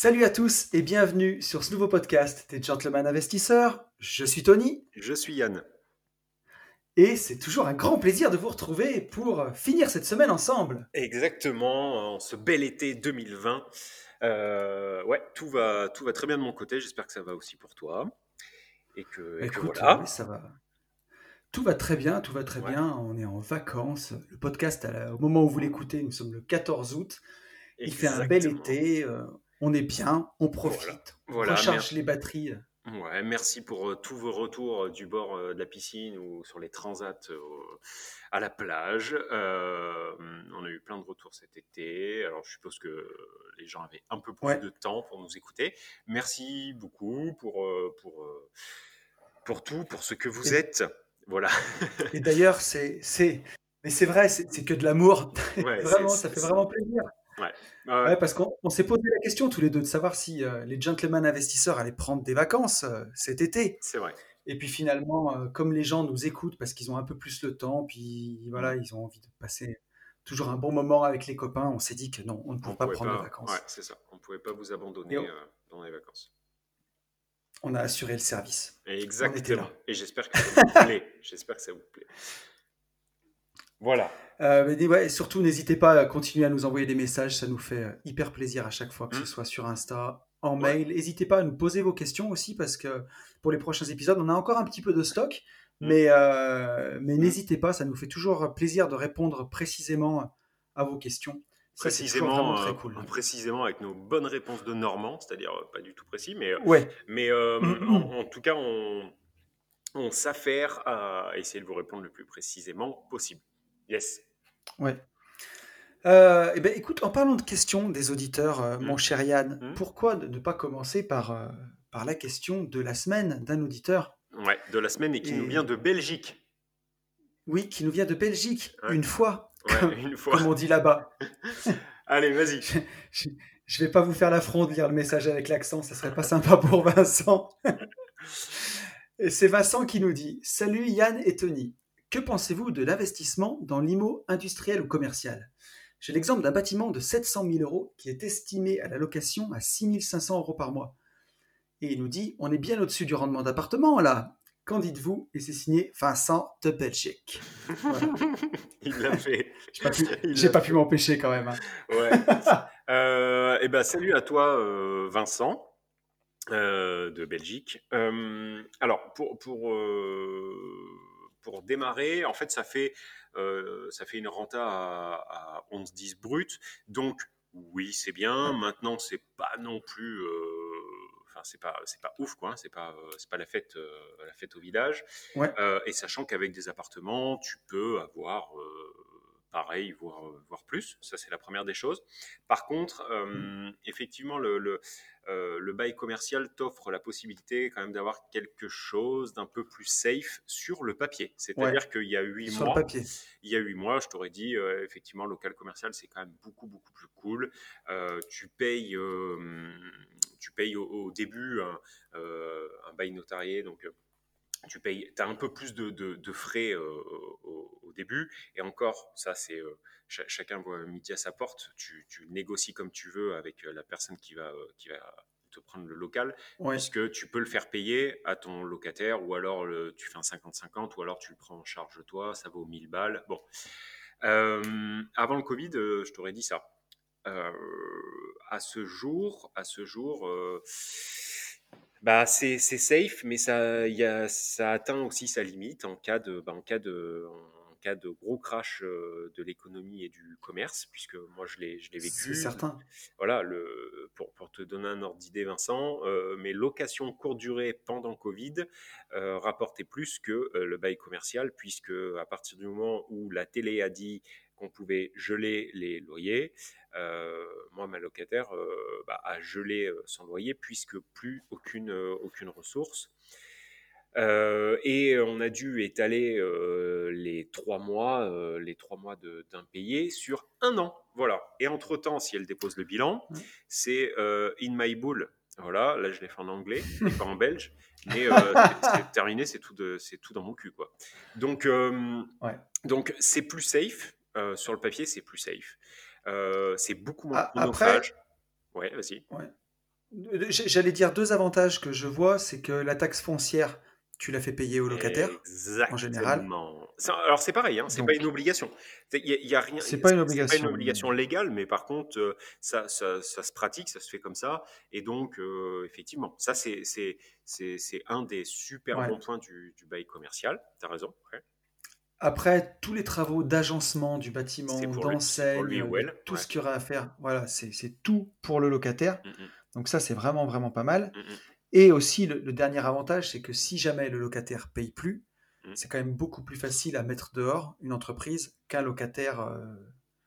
Salut à tous et bienvenue sur ce nouveau podcast des Gentlemen Investisseurs. Je suis Tony Je suis Yann. et c'est toujours un grand plaisir de vous retrouver pour finir cette semaine ensemble. Exactement, en ce bel été 2020. Euh, ouais, tout va, tout va très bien de mon côté. J'espère que ça va aussi pour toi. Et que, et que Écoute, voilà. ça va. Tout va très bien, tout va très Ouais. bien. On est en vacances. Le podcast, au moment où vous l'écoutez, nous sommes le 14 août. Il fait un bel été. euh, on est bien, on profite. On Voilà, recharge les batteries. Ouais, merci pour euh, tous vos retours euh, du bord euh, de la piscine ou sur les transats à la plage. On a eu plein de retours cet été. Alors, je suppose que les gens avaient un peu plus Ouais. de temps pour nous écouter. Merci beaucoup pour, pour, pour tout, pour ce que vous Et- êtes. Voilà. Et d'ailleurs, c'est, c'est, mais c'est vrai, c'est que de l'amour. Ouais, vraiment, ça fait vraiment plaisir. Ouais. Ouais, parce qu'on on s'est posé la question tous les deux de savoir si euh, les gentlemen investisseurs allaient prendre des vacances euh, cet été. c'est vrai. Et puis finalement, euh, comme les gens nous écoutent parce qu'ils ont un peu plus le temps, puis voilà, Mm. ils ont envie de passer toujours un bon moment avec les copains, on s'est dit que non, on ne On pouvait pas pouvait prendre pas- vacances. Ouais, c'est ça. On ne pouvait pas vous abandonner Et on- dans les vacances. On a assuré le service. Exactement. là. Et j'espère que ça vous plaît. J'espère que ça vous plaît. Voilà. Euh, mais ouais, et surtout, n'hésitez pas à continuer à nous envoyer des messages, ça nous fait euh, hyper plaisir à chaque fois, que Mm. ce soit sur Insta, en Ouais. mail. N'hésitez pas à nous poser vos questions aussi, parce que pour les prochains épisodes, on a encore un petit peu de stock, Mm. mais, euh, mais Mm. n'hésitez pas, ça nous fait toujours plaisir de répondre précisément à vos questions. Précisément, très cool. précisément avec nos bonnes réponses de Normand, c'est-à-dire pas du tout précis, mais, Ouais, mais Mm, en, en tout cas, on, on s'affaire à essayer de vous répondre le plus précisément possible. Yes. ouais. Euh, eh ben, écoute, en parlant de questions des auditeurs, euh, Mm. mon cher Yann, Mm. pourquoi ne pas commencer par, euh, par la question de la semaine d'un auditeur? Ouais, de la semaine et qui Et- nous vient de Belgique. Oui, qui nous vient de Belgique, Ouais. une fois, Ouais, comme, une fois. comme on dit là-bas. Allez, vas-y. Je, je vais pas vous faire l'affront de lire le message avec l'accent, ça serait pas sympa pour Vincent. Et c'est Vincent qui nous dit Salut Yann et Tony, que pensez-vous de l'investissement dans l'IMO industriel ou commercial? J'ai l'exemple d'un bâtiment de 700 000 euros qui est estimé à la location à 6 500 euros par mois. Et il nous dit On est bien au-dessus du rendement d'appartement là. Qu'en dites-vous? Et c'est signé Vincent de Belgique. Voilà. Il l'a fait. J'ai pas pu, m'empêcher quand même. hein. Ouais. Euh, et ben, salut à toi, euh, Vincent, euh, de Belgique. Alors, pour, pour, pour démarrer, en fait, ça fait, euh, ça fait une renta à, à 11-10 brut. Donc, oui, c'est bien. Maintenant, c'est pas non plus. euh, Enfin, c'est pas, c'est pas ouf, quoi. hein. C'est pas, euh, c'est pas la fête, euh, la fête au village. Ouais. Euh, et sachant qu'avec des appartements, tu peux avoir pareil, voire, voire plus. Ça, c'est la première des choses. Par contre, euh, effectivement, le, le, euh, le bail commercial t'offre la possibilité quand même d'avoir quelque chose d'un peu plus safe sur le papier. C'est-à-dire qu'il y a huit mois, papier. il y a huit mois, je t'aurais dit, euh, effectivement, local commercial, c'est quand même beaucoup, beaucoup plus cool. Euh, tu payes, euh, tu payes au, au début un, euh, un bail notarié, donc euh, tu payes, as un peu plus de, de- de frais euh, au, au début. Et encore, ça, c'est euh, cha- chacun voit midi à sa porte. Tu, tu négocies comme tu veux avec euh, la personne qui va, euh, qui va te prendre le local Ouais. puisque tu peux le faire payer à ton locataire, ou alors le- tu fais un 50-50, ou alors tu le prends en charge toi, ça vaut 1000 balles. Bon. Euh, avant le Covid, je t'aurais dit ça. Euh, à ce jour, à ce jour, euh, bah c'est safe, mais ça, il y a, ça atteint aussi sa limite en cas de, bah, en cas de, en cas de gros crash de l'économie et du commerce, puisque moi je l'ai, je l'ai C'est vécu certain. voilà, le, pour, pour te donner un ordre d'idée, Vincent, euh, mes locations courte durée pendant Covid euh, rapportaient plus que le bail commercial, puisque à partir du moment où la télé a dit qu'on pouvait geler les loyers, euh, moi, ma locataire euh, bah, a gelé son loyer, puisque plus aucune, euh, aucune ressource. Euh, et on a dû étaler euh, les trois mois, euh, les trois mois d'impayés sur un an. Voilà. Et entre-temps, si elle dépose le bilan, c'est in my bull. Voilà, là je l'ai fait en anglais et pas en belge, mais c'est- terminé, c'est tout, de- c'est tout dans mon cul. Quoi. Donc, Ouais. donc c'est plus safe. sur le papier, c'est plus safe. C'est beaucoup moins Ah, après- chronophage. Ouais, vas-y. J'allais dire deux avantages que je vois, c'est que la taxe foncière, tu la fais payer aux locataires, en général. Exactement. Alors c'est pareil, hein, c'est pas une obligation. Il y, a y a rien, c'est pas une c'est pas une obligation. légale, mais par contre euh, ça, ça, ça se pratique, ça se fait comme ça, et donc euh, effectivement, ça c'est c'est c'est c'est un des super Ouais. bons points du, du bail commercial. T'as raison. ouais. Après, tous les travaux d'agencement du bâtiment, d'enseigne, tout Ouais. ce qu'il y aura à faire, voilà, c'est tout pour le locataire. Mm, mm, Donc ça, c'est vraiment, vraiment pas mal. mm, Et aussi, le, le dernier avantage, c'est que si jamais le locataire paye plus, mm. c'est quand même beaucoup plus facile à mettre dehors une entreprise qu'un locataire, euh,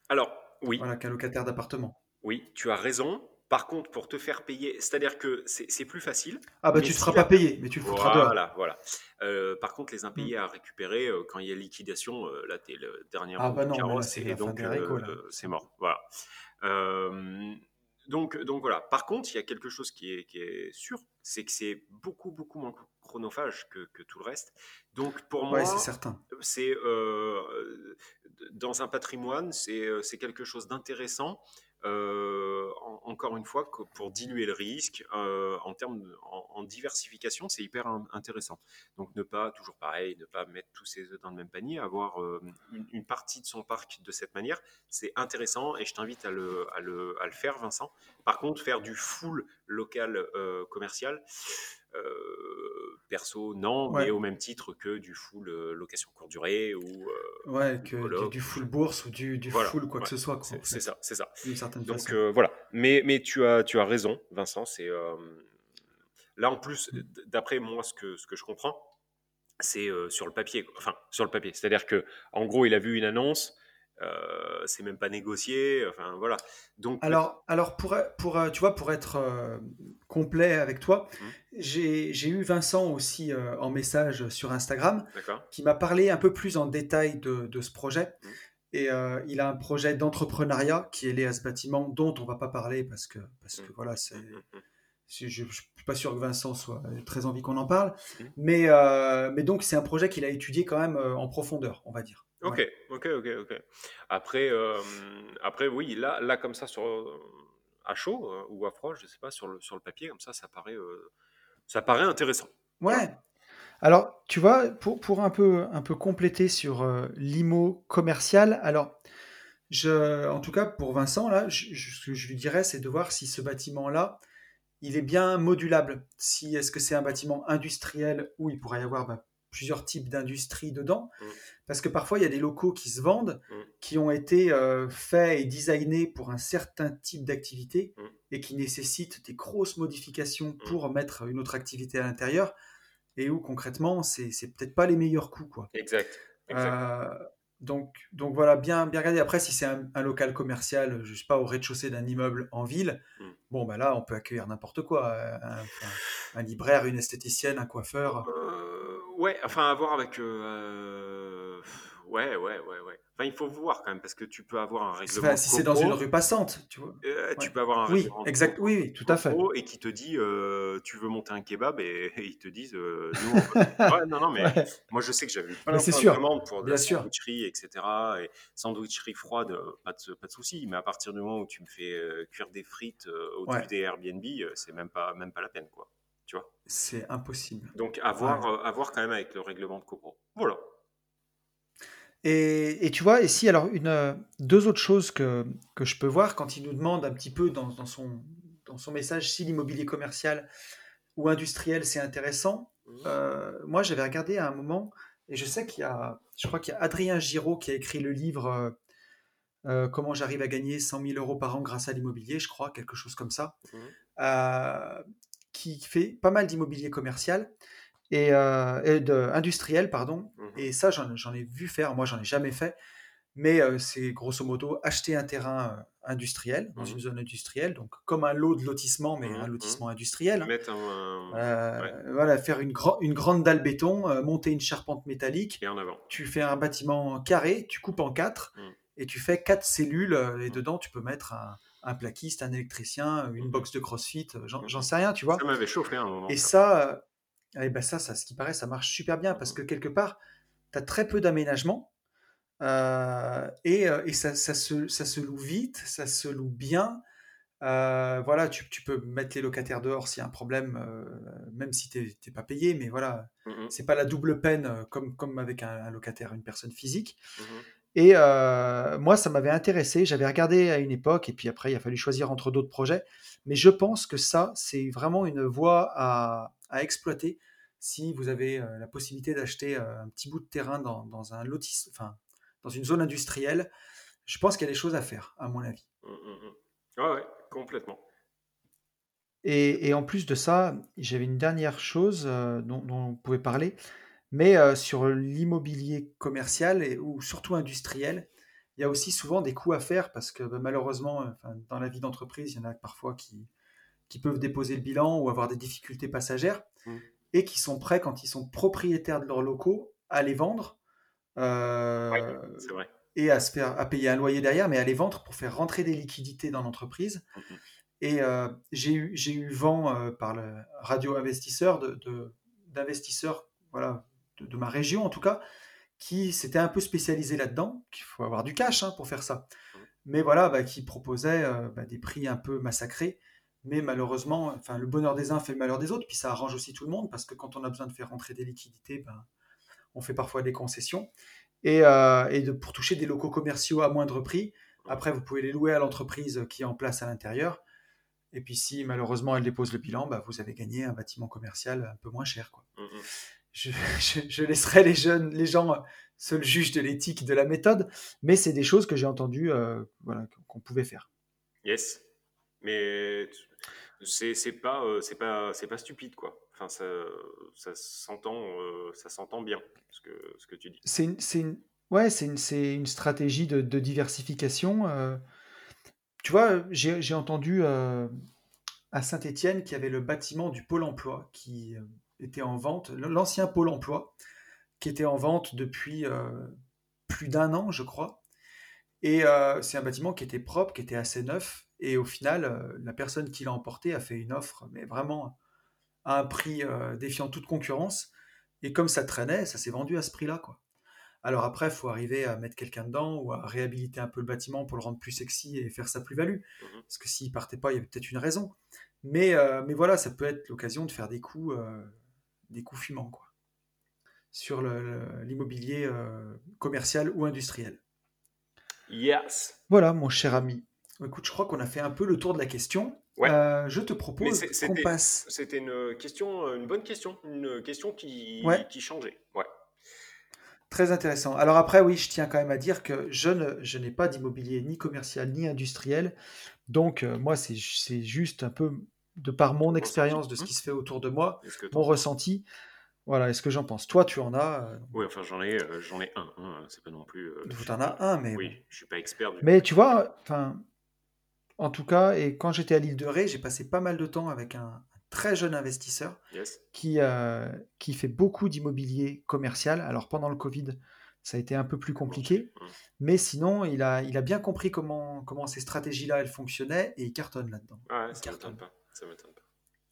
Alors oui, voilà, qu'un locataire d'appartement. oui, tu as raison. Par contre, pour te faire payer, c'est-à-dire que c'est plus facile, Ah bah tu si feras la pas payer, mais tu le foutras dehors. Voilà, voilà. Euh, par contre, les Mm. impayés à récupérer, euh, quand il y a liquidation, euh, là, tu es le dernier Ah bah non, carrosse c'est et donc c'est mort. Voilà. Donc, donc voilà. Par contre, il y a quelque chose qui est, qui est sûr, c'est que c'est beaucoup, beaucoup moins chronophage que, que tout le reste. Donc pour Ouais, c'est moi, certain. c'est euh, dans un patrimoine, c'est euh, c'est quelque chose d'intéressant. Euh, en- encore une fois, pour diluer le risque, euh, en termes de- en, diversification, c'est hyper in- intéressant. Donc ne pas toujours pareil, ne pas mettre tous ses œufs dans le même panier, avoir euh, une, une partie de son parc de cette manière, c'est intéressant et je t'invite à le, à, le, à le faire, Vincent. Par contre, faire du full local commercial, perso, non, mais au même titre que du full euh, location courte durée ou euh, ouais, du que du, full bourse ou du, du Voilà, full quoi que ce soit, c'est ça, c'est ça. d'une certaine Donc façon. euh, voilà. Mais, mais tu, as, tu as raison, Vincent. C'est euh, là en plus, Mm. d'après moi, ce que, ce que je comprends, c'est euh, sur le papier. Enfin, sur le papier. C'est-à-dire que en gros, il a vu une annonce, euh, c'est même pas négocié. Enfin voilà. Donc Alors, alors pour, pour, euh, tu vois, pour être euh, complet avec toi, Hmm, j'ai eu Vincent aussi euh, en message sur Instagram qui m'a parlé un peu plus en détail de, de ce projet. Hmm, Et il a un projet d'entrepreneuriat qui est lié à ce bâtiment dont on va pas parler parce que, parce hmm, que voilà, c'est, je, je suis pas sûr que Vincent soit très envie qu'on en parle. Mais, mais donc c'est un projet qu'il a étudié quand même en profondeur, on va dire. Ok, Ouais. ok, ok, ok. Après, euh, après oui, là, là comme ça sur à chaud euh, ou à froid, je sais pas, sur le sur le papier comme ça, ça paraît, euh, ça paraît intéressant. Voilà. Ouais. Alors, tu vois, pour, pour un peu, un peu compléter sur euh, l'IMO commercial, alors, je, en tout cas, pour Vincent, là, je- je- ce que je lui dirais, c'est de voir si ce bâtiment-là, il est bien modulable. Si, est-ce que c'est un bâtiment industriel où il pourrait y avoir bah, plusieurs types d'industries dedans Mm, Parce que parfois, il y a des locaux qui se vendent, mm, qui ont été euh, faits et designés pour un certain type d'activité mm, et qui nécessitent des grosses modifications pour mettre une autre activité à l'intérieur et où concrètement, c'est c'est peut-être pas les meilleurs coups, quoi. Exact, exact. Euh, donc, donc voilà, bien, bien regarder. Après, si c'est un, un local commercial, je sais pas, au rez-de-chaussée d'un immeuble en ville, Mm. bon, bah là, on peut accueillir n'importe quoi. euh, Un, libraire, une esthéticienne, un coiffeur. Euh, ouais, enfin, à voir avec. euh, ouais, ouais, ouais, ouais. Enfin, il faut voir quand même, parce que tu peux avoir un règlement Enfin, si c'est dans une rue passante, tu vois. euh, tu peux avoir un Oui, exact. Oui, oui, tout à fait. et qui te dit euh, tu veux monter un kebab et, et ils te disent euh, nous. on veut- Ouais, non, non, mais Ouais, moi je sais que j'avais eu plein, de demandes pour de la bien sûr. sandwicherie, etc. Et sandwicherie froide, pas de, pas de souci, mais à partir du moment où tu me fais cuire des frites au-dessus des Airbnb, c'est même pas, même pas la peine, quoi. Tu vois c'est impossible. Donc, à Ouais. voir, euh, à voir quand même avec le règlement de copro. Voilà. Et, et tu vois, ici, alors, une, euh, deux autres choses que, que je peux voir quand il nous demande un petit peu dans, dans son, dans son message si l'immobilier commercial ou industriel c'est intéressant. Euh, moi, j'avais regardé à un moment, et je sais qu'il y a, je crois qu'il y a Adrien Giraud qui a écrit le livre euh, euh, Comment j'arrive à gagner 100 000 euros par an grâce à l'immobilier, je crois, quelque chose comme ça, Mhm. Qui fait pas mal d'immobilier commercial et, euh, et de, industriel, pardon. Mhm. Et ça, j'en ai vu faire. Moi, j'en ai jamais fait. Mais euh, c'est grosso modo acheter un terrain euh, industriel dans Mhm. une zone industrielle, donc comme un lot de lotissement, mais Mhm, un lotissement industriel. hein. Mettre un, Euh, Ouais, voilà, faire une, une grande dalle béton, monter une charpente métallique. et en avant. Tu fais un bâtiment carré, tu coupes en quatre et tu fais quatre cellules. Et dedans, tu peux mettre un, un plaquiste, un électricien, une Mhm. box de crossfit, euh, j'en Mhm. sais rien, tu Ça vois. m'avait chauffé à un moment, Et ça. ça, euh, eh ben ça, ça, ce qui paraît, ça marche super bien parce Mhm. que quelque part, tu as très peu d'aménagement euh, et, euh, et ça, ça se, ça se loue vite, ça se loue bien. Euh, voilà, tu, tu peux mettre les locataires dehors s'il y a un problème, même si tu n'es pas payé, mais voilà, c'est pas la double peine comme, comme avec un, un locataire, une personne physique. Et euh, moi, ça m'avait intéressé. J'avais regardé à une époque, et puis après, il a fallu choisir entre d'autres projets. Mais je pense que ça, c'est vraiment une voie à, à exploiter si vous avez euh, la possibilité d'acheter euh, un petit bout de terrain dans, dans un lotis, enfin, dans une zone industrielle. Je pense qu'il y a des choses à faire, à mon avis. Mhm, mhm. Ouais, ouais, complètement. Et, et en plus de ça, j'avais une dernière chose dont, dont on pouvait parler, mais euh, sur l'immobilier commercial et, ou surtout industriel, il y a aussi souvent des coûts à faire parce que bah, malheureusement, euh, dans la vie d'entreprise, il y en a parfois qui, qui peuvent déposer le bilan ou avoir des difficultés passagères Mhm. et qui sont prêts, quand ils sont propriétaires de leurs locaux, à les vendre euh, c'est vrai. et à, se faire, à payer un loyer derrière, mais à les vendre pour faire rentrer des liquidités dans l'entreprise. Mhm. Et euh, j'ai eu, eu vent euh, par le radio investisseur de, de- d'investisseurs voilà, de, de ma région en tout cas, qui s'étaient un peu spécialisés là-dedans, qu'il faut avoir du cash hein, pour faire ça. Mhm. Mais voilà, bah, qui proposaient euh, bah, des prix un peu massacrés. Mais malheureusement, enfin, le bonheur des uns fait le malheur des autres, puis ça arrange aussi tout le monde, parce que quand on a besoin de faire rentrer des liquidités, ben, on fait parfois des concessions. Et, euh, et de, pour toucher des locaux commerciaux à moindre prix, après, vous pouvez les louer à l'entreprise qui est en place à l'intérieur. Et puis si malheureusement elle dépose le bilan, bah, vous avez gagné un bâtiment commercial un peu moins cher. Quoi. Mhm. Je, je- je laisserai les jeunes, les gens euh, seuls juges de l'éthique, de la méthode, mais c'est des choses que j'ai entendues euh, voilà, qu'on pouvait faire. Yes. Mais c'est c'est pas, euh, c'est pas, c'est pas stupide, quoi. Enfin, ça, ça s'entend, euh, ça s'entend bien, ce que, ce que tu dis. C'est une, ouais, c'est une, c'est une stratégie de, de diversification. Tu vois, j'ai j'ai entendu à Saint-Étienne qu'il y avait le bâtiment du Pôle emploi qui était en vente, l'ancien Pôle emploi, qui était en vente depuis euh, plus d'un an, je crois. Et euh, c'est un bâtiment qui était propre, qui était assez neuf. Et au final, euh, la personne qui l'a emporté a fait une offre, mais vraiment à un prix défiant toute concurrence. Et comme ça traînait, ça s'est vendu à ce prix-là, quoi. Alors après, il faut arriver à mettre quelqu'un dedans ou à réhabiliter un peu le bâtiment pour le rendre plus sexy et faire sa plus-value. Mhm. Parce que s'il partait pas, il y avait peut-être une raison. Mais, euh, mais voilà, ça peut être l'occasion de faire des coups, euh, des coups fumants, quoi. Sur l'immobilier euh, commercial ou industriel. Yes. Voilà, mon cher ami. Écoute, je crois qu'on a fait un peu le tour de la question. Ouais. Euh, je te propose qu'on c'était, passe. c'était une question, euh, une bonne question, une question qui, Ouais. qui changeait. Ouais. Très intéressant. Alors après, oui, je tiens quand même à dire que je ne, je n'ai pas d'immobilier ni commercial ni industriel. Donc, euh, moi, c'est, c'est juste un peu de par mon expérience de ce Mhm. qui se fait autour de moi, mon ressenti. Voilà, est-ce que j'en pense? Toi, tu en as. euh, Oui, enfin, j'en ai, euh, j'en ai un. hein, c'est pas non plus. euh, tu suis en as un, mais. Oui, je suis pas expert du. Mais tu vois, enfin, en tout cas, et quand j'étais à l'île de Ré, j'ai passé pas mal de temps avec un, très jeune investisseur Yes. qui, euh, qui fait beaucoup d'immobilier commercial. Alors pendant le Covid, ça a été un peu plus compliqué, Mhm. mais sinon, il a, il a bien compris comment, comment ces stratégies-là, elles fonctionnaient, et il cartonne là-dedans. Ah, Il ça cartonne. pas. Ça m'étonne pas.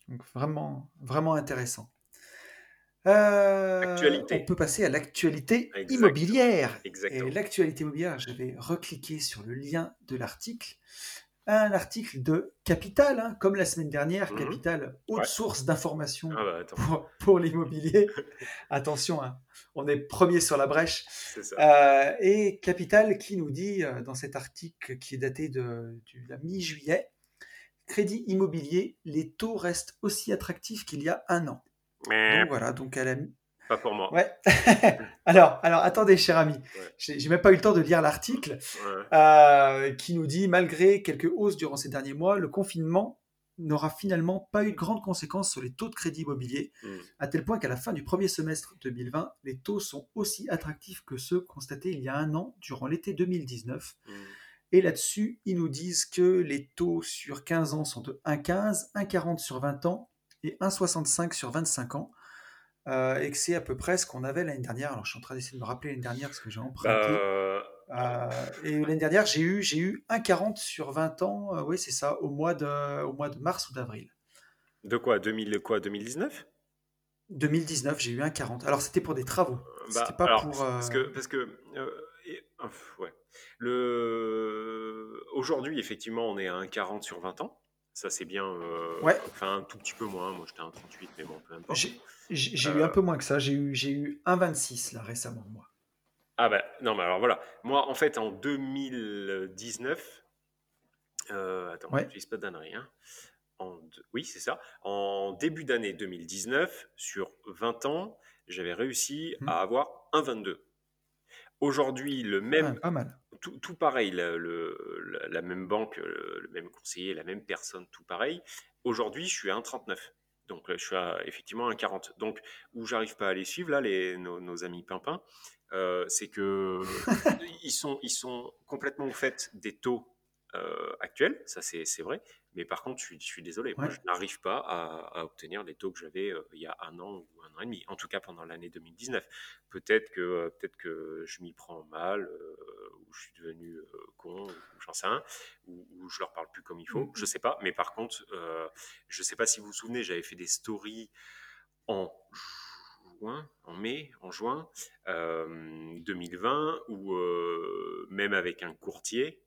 Donc vraiment, vraiment intéressant. Euh, Actualité. on peut passer à l'actualité immobilière. Exactement. Et l'actualité immobilière, je vais recliquer sur le lien de l'article. Un article de Capital, hein, comme la semaine dernière, Mhm. Capital, haute Ouais. source d'information Ah bah pour, pour l'immobilier. Attention, hein, on est premier sur la brèche. c'est ça. Euh, et Capital qui nous dit euh, dans cet article qui est daté de, de la mi-juillet, crédit immobilier, les taux restent aussi attractifs qu'il y a un an. Mais Donc voilà, donc elle a mis. pas pour moi. Ouais. alors, alors, attendez, cher ami, Ouais. j'ai même pas eu le temps de lire l'article Ouais. euh, qui nous dit malgré quelques hausses durant ces derniers mois, le confinement n'aura finalement pas eu de grandes conséquences sur les taux de crédit immobilier, Mm. à tel point qu'à la fin du premier semestre 2020, les taux sont aussi attractifs que ceux constatés il y a un an durant l'été 2019. Mm. Et là-dessus, ils nous disent que les taux sur 15 ans sont de 1,15, 1,40 sur 20 ans et 1,65 sur 25 ans. Euh, et que c'est à peu près ce qu'on avait l'année dernière. Alors, je suis en train d'essayer de me rappeler l'année dernière parce que j'ai emprunté. Euh, Euh, et l'année dernière, j'ai eu, j'ai eu 1,40 sur 20 ans. euh, oui, c'est ça, au mois de, au mois de mars ou d'avril. de quoi? 2000 quoi 2019 2019, j'ai eu 1,40. Alors, c'était pour des travaux. Bah, C'était pas alors, pour. euh, parce que parce que euh, et- ouais. Le aujourd'hui effectivement on est à 1,40 sur 20 ans. Ça, c'est bien. euh, Ouais, enfin, un tout petit peu moins. Moi, j'étais à un 38, mais bon, peu importe. j'ai eu un Euh, peu moins que ça. J'ai eu, eu 1,26 là récemment, moi. ah bah, non, mais alors voilà. Moi, en fait, en 2019, euh, attends, Ouais. je pas de dinguerie, hein. Deux- oui, c'est ça. En début d'année 2019, sur 20 ans, j'avais réussi Mhm. à avoir un 22. Aujourd'hui, le même, pas mal. tout, tout pareil, le- le- la, même banque, le, le même conseiller, la même personne, tout pareil. Aujourd'hui, je suis à 1,39. Donc, euh, je suis à, effectivement à 1,40. Donc, où j'arrive pas à les suivre, là, les, nos, nos amis pimpins, euh, c'est que ils sont, ils sont complètement au fait des taux euh, actuels, ça c'est vrai. Mais par contre, je suis, je suis désolé, moi, je n'arrive pas à, à obtenir les taux que j'avais euh, il y a un an ou un an et demi, en tout cas pendant l'année 2019. Peut-être que, euh, peut-être que je m'y prends mal, euh, ou je suis devenu euh, con, ou j'en sais rien, ou, ou je leur parle plus comme il faut, Mm. je sais pas. Mais par contre, je sais pas si vous vous souvenez, j'avais fait des stories en juin, en mai, en juin euh, 2020, où euh, même avec un courtier,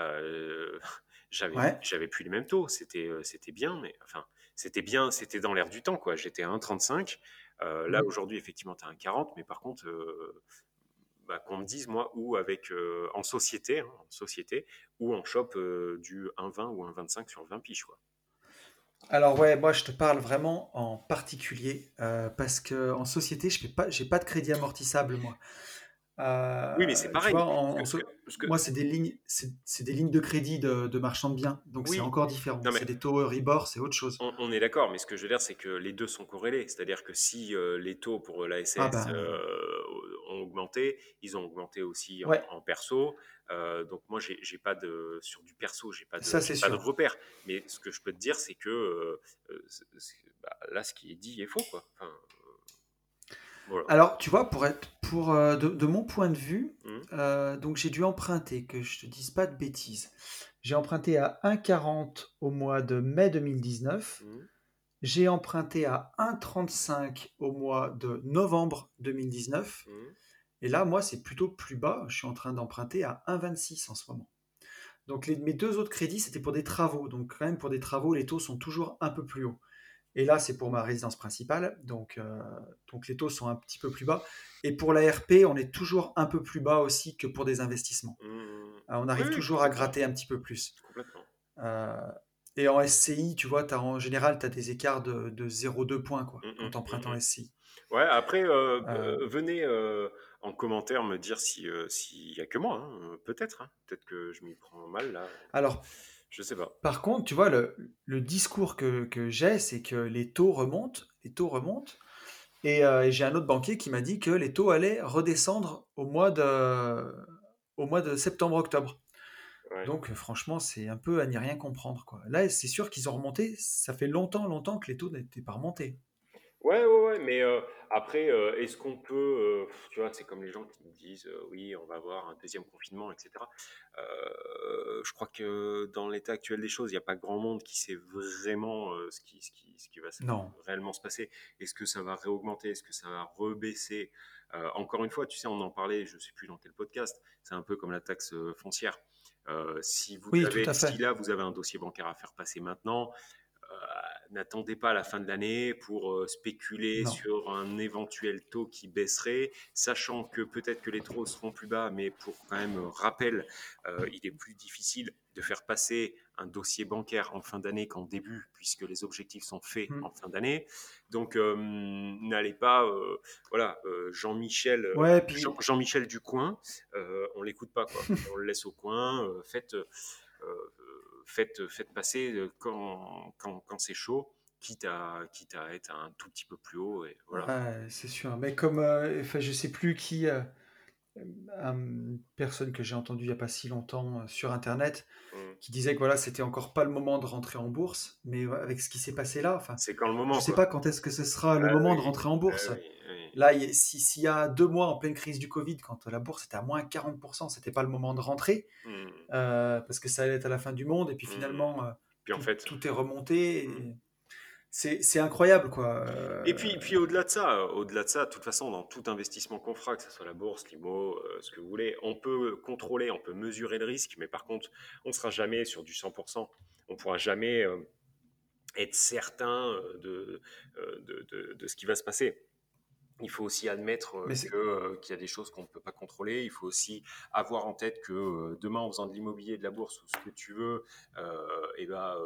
euh, j'avais Ouais. j'avais plus les mêmes taux. C'était euh, c'était bien, mais enfin c'était bien, c'était dans l'air du temps quoi. J'étais à 1,35. Euh, là Mm. aujourd'hui effectivement tu as un 40, mais par contre euh, bah, qu'on me dise moi ou avec en société, hein, en société ou en shop du 1,20 ou 1,25 sur 20 piges quoi. Alors ouais, moi je te parle vraiment en particulier parce que en société, je fais pas, j'ai pas de crédit amortissable moi. Oui, mais c'est Euh, pareil. vois, en, en Parce que- so- parce que- moi c'est des lignes, c'est des lignes de crédit de, de marchand de biens, donc Oui. c'est encore différent. Mais- C'est des taux Euribor, c'est autre chose. On, on est d'accord, mais ce que je veux dire, c'est que les deux sont corrélés. C'est-à-dire que si euh, les taux pour l'ASS Ah bah. euh, ont augmenté, ils ont augmenté aussi en, Ouais. en perso. Euh, donc moi, j'ai pas de sur du perso, j'ai pas de, Ça, pas de repère. Mais ce que je peux te dire, c'est que euh, euh, bah, là, ce qui est dit est faux, quoi. Enfin, euh, voilà. Alors, tu vois, pour être, pour euh, de, de mon point de vue, Mhm. euh, donc j'ai dû emprunter, que je te dise pas de bêtises. J'ai emprunté à 1,40 au mois de mai 2019. Mhm. J'ai emprunté à 1,35 au mois de novembre 2019. Mhm. Et là, moi, c'est plutôt plus bas. Je suis en train d'emprunter à 1,26 en ce moment. Donc, les- mes deux autres crédits, c'était pour des travaux. Donc, quand même, pour des travaux, les taux sont toujours un peu plus hauts. Et là, c'est pour ma résidence principale. Donc, euh, donc, les taux sont un petit peu plus bas. Et pour la RP, on est toujours un peu plus bas aussi que pour des investissements. Mhm. Euh, on arrive Oui, toujours à gratter un petit peu plus. Complètement. Euh, et en SCI, tu vois, as, en général, tu as des écarts de, de 0,2 points quoi, Mhm, quand tu empruntes en mhm. SCI. Ouais, après, euh, Euh, euh, venez euh, en commentaire me dire si s'il y a que moi, hein, peut-être, hein. peut-être que je m'y prends mal là, Alors, je sais pas. Par contre, tu vois, le, le discours que, que j'ai, c'est que les taux remontent, les taux remontent, et, euh, et j'ai un autre banquier qui m'a dit que les taux allaient redescendre au mois de, au mois de septembre-octobre. Ouais. Donc, franchement, c'est un peu à n'y rien comprendre, quoi. Là, c'est sûr qu'ils ont remonté. Ça fait longtemps, longtemps que les taux n'étaient pas remontés. Ouais, ouais, ouais, mais après, est-ce qu'on peut, tu vois, c'est comme les gens qui me disent, oui, on va avoir un deuxième confinement, etc. Je crois que dans l'état actuel des choses, il n'y a pas grand monde qui sait vraiment ce qui, ce qui, ce qui va se- Non. réellement se passer. Est-ce que ça va réaugmenter? Est-ce que ça va rebaisser? Encore une fois, tu sais, on en parlait, je ne sais plus dans quel podcast, c'est un peu comme la taxe foncière. Si, vous Oui, avez, fait. si là, vous avez un dossier bancaire à faire passer maintenant, n'attendez pas la fin de l'année pour euh, spéculer Non. sur un éventuel taux qui baisserait, sachant que peut-être que les taux seront plus bas, mais pour quand même euh, rappel, euh, il est plus difficile de faire passer un dossier bancaire en fin d'année qu'en début, puisque les objectifs sont faits Mm. en fin d'année. Donc euh, n'allez pas, euh, voilà, euh, Jean-Michel, Ouais, puis Jean- Jean-Michel du coin, on l'écoute pas quoi, on le laisse au coin, faites, faites, faites passer euh, quand, quand, quand c'est chaud, quitte à, quitte à être un tout petit peu plus haut et voilà. C'est sûr. Mais comme, euh, enfin, je sais plus qui, euh, une personne que j'ai entendue il n'y a pas si longtemps sur Internet, Mm. qui disait que voilà, c'était encore pas le moment de rentrer en bourse, mais avec ce qui s'est passé là, enfin, C'est quand le je moment sais quoi. pas quand est-ce que ce sera le Ah moment de rentrer en ah bourse. oui, oui. Là, si- s'il y a deux mois en pleine crise du Covid, quand la bourse était à moins 40%, c'était pas le moment de rentrer, Mm. euh, parce que ça allait être à la fin du monde, et puis Mm. finalement, euh, Puis en tout, fait, tout est remonté. et- Mm. c'est incroyable, quoi. Et puis, puis au-delà de ça, au-delà de ça, de toute façon, dans tout investissement qu'on fera, que ce soit la bourse, l'IMO, euh, ce que vous voulez, on peut contrôler, on peut mesurer le risque, mais par contre, on ne sera jamais sur du 100%. On ne pourra jamais euh, être certain de, de, de, de, ce qui va se passer il faut aussi admettre euh, euh, qu'il y a des choses qu'on ne peut pas contrôler. Il faut aussi avoir en tête que euh, demain, en faisant de l'immobilier, de la bourse ou ce que tu veux, et eh ben,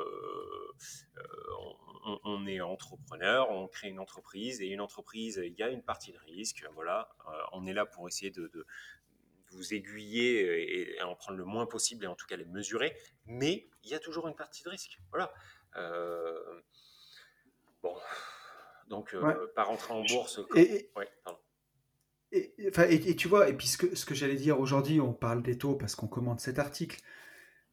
on, est entrepreneur, on crée une entreprise et une entreprise, il y a une partie de risque. Voilà, on est là pour essayer de, vous aiguiller et, en prendre le moins possible et en tout cas les mesurer. Mais il y a toujours une partie de risque. Voilà. bon donc, euh, pas rentrer en bourse. Et, et, tu vois, et puis ce que, ce que j'allais dire aujourd'hui, on parle des taux parce qu'on commente cet article,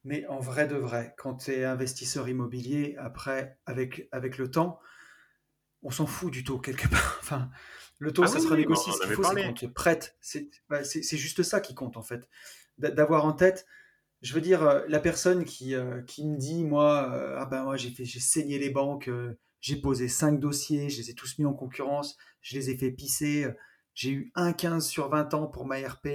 mais en vrai de vrai, quand tu es investisseur immobilier, après, avec, avec le temps, on s'en fout du taux quelque part. Enfin, le taux, ah ça se renégocie. Ce qu'il faut, c'est qu'on te prête. Bah, c'est juste ça qui compte, en fait. D'avoir en tête, je veux dire, euh, la personne qui, euh, qui me dit, moi, ah ben moi, j'ai saigné les banques j'ai posé cinq dossiers, je les ai tous mis en concurrence, je les ai fait pisser. J'ai eu un 15 sur 20 ans pour ma RP.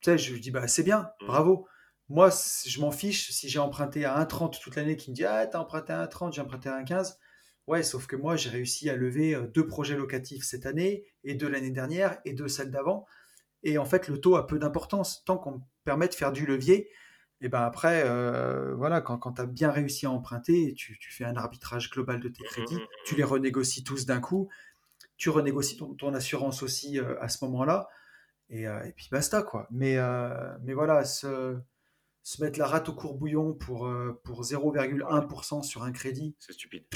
Tu sais, je lui dis, bah, c'est bien, mmh. bravo. Moi, je m'en fiche si j'ai emprunté à 1,30 toute l'année qui me dit, ah, t'as emprunté à 1,30, j'ai emprunté à 1,15. Ouais, sauf que moi, j'ai réussi à lever euh, deux projets locatifs cette année, et deux l'année dernière, et deux celle d'avant. Et en fait, le taux a peu d'importance. Tant qu'on me permet de faire du levier, et ben après, euh, voilà, quand, quand tu as bien réussi à emprunter, tu, tu, fais un arbitrage global de tes mmh, crédits, mmh, mmh, tu les renégocies tous d'un coup, tu renégocies ton, assurance aussi euh, à ce moment-là, et, euh, et, puis basta, quoi. Mais, mais voilà, se, se, mettre la rate au courbouillon pour, pour 0,1% sur un crédit. C'est stupide.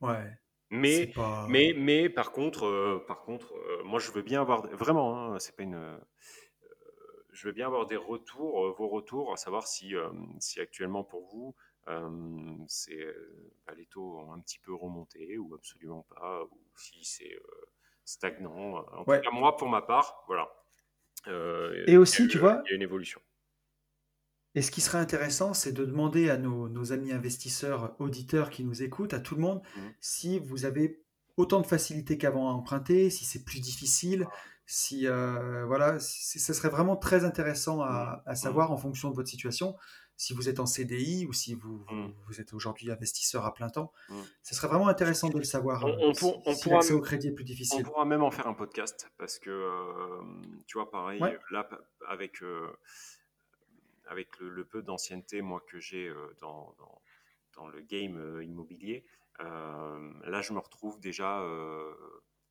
Ouais. Mais, mais, mais par contre, par contre moi je veux bien avoir. Vraiment, hein, c'est pas une je veux bien avoir des retours, euh, vos retours, à savoir si, euh, si actuellement pour vous, euh, bah, les taux ont un petit peu remonté ou absolument pas, ou si c'est stagnant. En tout cas, moi, pour ma part, voilà. et aussi, tu vois, il y a une évolution. Et ce qui serait intéressant, c'est de demander à nos, amis investisseurs, auditeurs qui nous écoutent, à tout le monde, mmh. si vous avez autant de facilité qu'avant à emprunter, si c'est plus difficile, si euh, voilà, ça serait vraiment très intéressant à, mmh. savoir en fonction de votre situation. Si vous êtes en CDI ou si vous, vous, mmh. êtes aujourd'hui investisseur à plein temps, ce mmh. serait vraiment intéressant de le savoir. On, euh, si, l'accès au crédit est plus difficile. On pourra même en faire un podcast parce que euh, tu vois, pareil, là, avec, avec le, peu d'ancienneté moi que j'ai dans, dans, dans, le game immobilier, là, je me retrouve déjà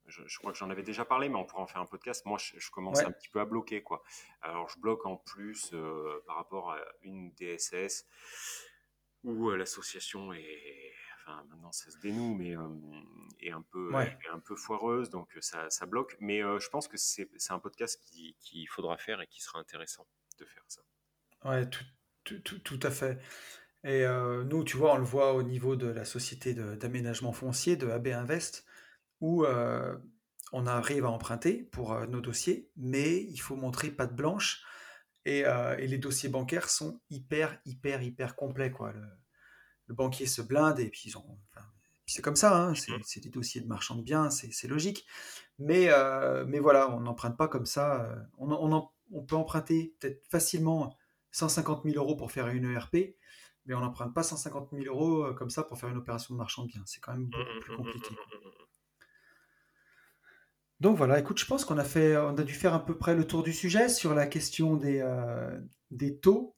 je, crois que j'en avais déjà parlé, mais on pourra en faire un podcast. Moi, je, commence un petit peu à bloquer. Quoi. Alors, je bloque en plus euh, par rapport à une DSS où euh, l'association est. Enfin, maintenant, ça se dénoue, mais euh, est, un peu, un peu foireuse, donc ça, ça bloque. Mais je pense que c'est un podcast qu'il qui faudra faire et qui sera intéressant de faire ça. Ouais, tout, tout, tout, tout à fait. Et nous, tu vois, on le voit au niveau de la société d'aménagement foncier, de AB Invest où on arrive à emprunter pour nos dossiers, mais il faut montrer patte blanche et, et les dossiers bancaires sont hyper, hyper, hyper complets. Quoi. Le, banquier se blinde et puis ils ont. c'est comme ça, hein, mmh c'est des dossiers de marchand de biens, c'est logique. Mais, mais voilà, on n'emprunte pas comme ça. On, on, on peut emprunter peut-être facilement 150 000 euros pour faire une ERP, mais on n'emprunte pas 150 000 euros comme ça pour faire une opération de marchand de biens. C'est quand même beaucoup mmh plus compliqué. Donc voilà, écoute, je pense qu'on a fait, on a dû faire à peu près le tour du sujet sur la question des, euh, des taux.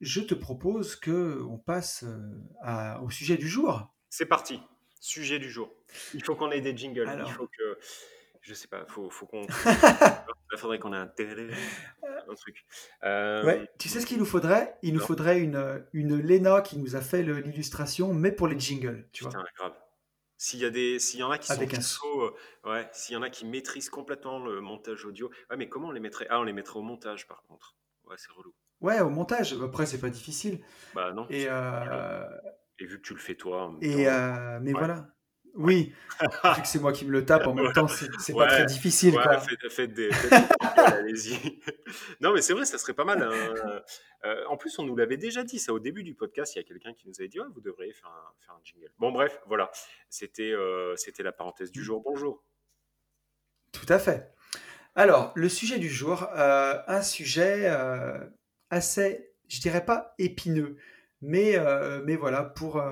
Je te propose que on passe euh, au sujet du jour. C'est parti, sujet du jour. Il faut qu'on ait des jingles. Il faut que, je sais pas, faut, faut qu'on. Il faudrait qu'on ait un, un truc. Euh, ouais, tu sais ce qu'il nous faudrait? Il nous faudrait une, une Lena qui nous a fait l'illustration, mais pour les jingles. Tu Putain, vois grave. S'il y a des, s'il y en a qui sont un... Euh, ouais, s'il y en a qui maîtrisent complètement le montage audio, ouais, mais comment on les mettrait? Ah, on les mettrait au montage par contre. Ouais, c'est relou. Ouais, au montage. Après, c'est pas difficile. Bah non. Et, euh... et vu que tu le fais toi. Et euh... mais voilà. Oui, vu que c'est moi qui me le tape, en même temps, c'est pas très difficile. Ouais, quoi. Faites, des, allez-y. non, mais c'est vrai, ça serait pas mal. Hein. Euh, en plus, on nous l'avait déjà dit, ça au début du podcast. Il y a quelqu'un qui nous avait dit vous devriez faire un, faire un, jingle. Bon, bref, voilà. C'était euh, c'était la parenthèse du jour. Bonjour. Tout à fait. Alors, le sujet du jour, euh, un sujet assez, je dirais pas épineux, mais, mais voilà, pour.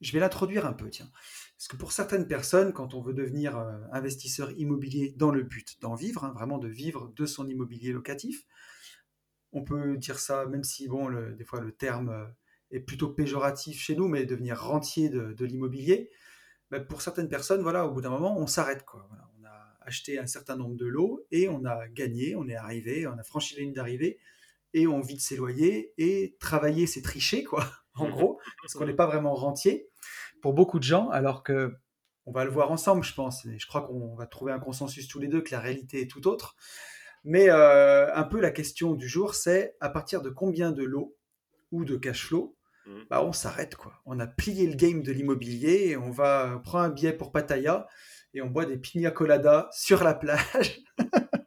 je vais l'introduire un peu, tiens. Parce que pour certaines personnes, quand on veut devenir euh, investisseur immobilier dans le but d'en vivre, hein, vraiment de vivre de son immobilier locatif, on peut dire ça, même si bon, des fois le terme euh, est plutôt péjoratif chez nous, mais devenir rentier de, l'immobilier, ben, pour certaines personnes, voilà, au bout d'un moment, on s'arrête. Quoi. on a acheté un certain nombre de lots et on a gagné, on est arrivé, on a franchi la ligne d'arrivée et on vit de ses loyers et travailler, c'est tricher, quoi, en gros, parce qu'on n'est pas vraiment rentier pour beaucoup de gens, alors que on va le voir ensemble, je pense, et je crois qu'on va trouver un consensus tous les deux que la réalité est tout autre. Mais euh, un peu la question du jour, c'est à partir de combien de lots ou de cash flow, mmh. bah, on s'arrête quoi. On a plié le game de l'immobilier, on va prendre un billet pour Pattaya et on boit des pina coladas sur la plage.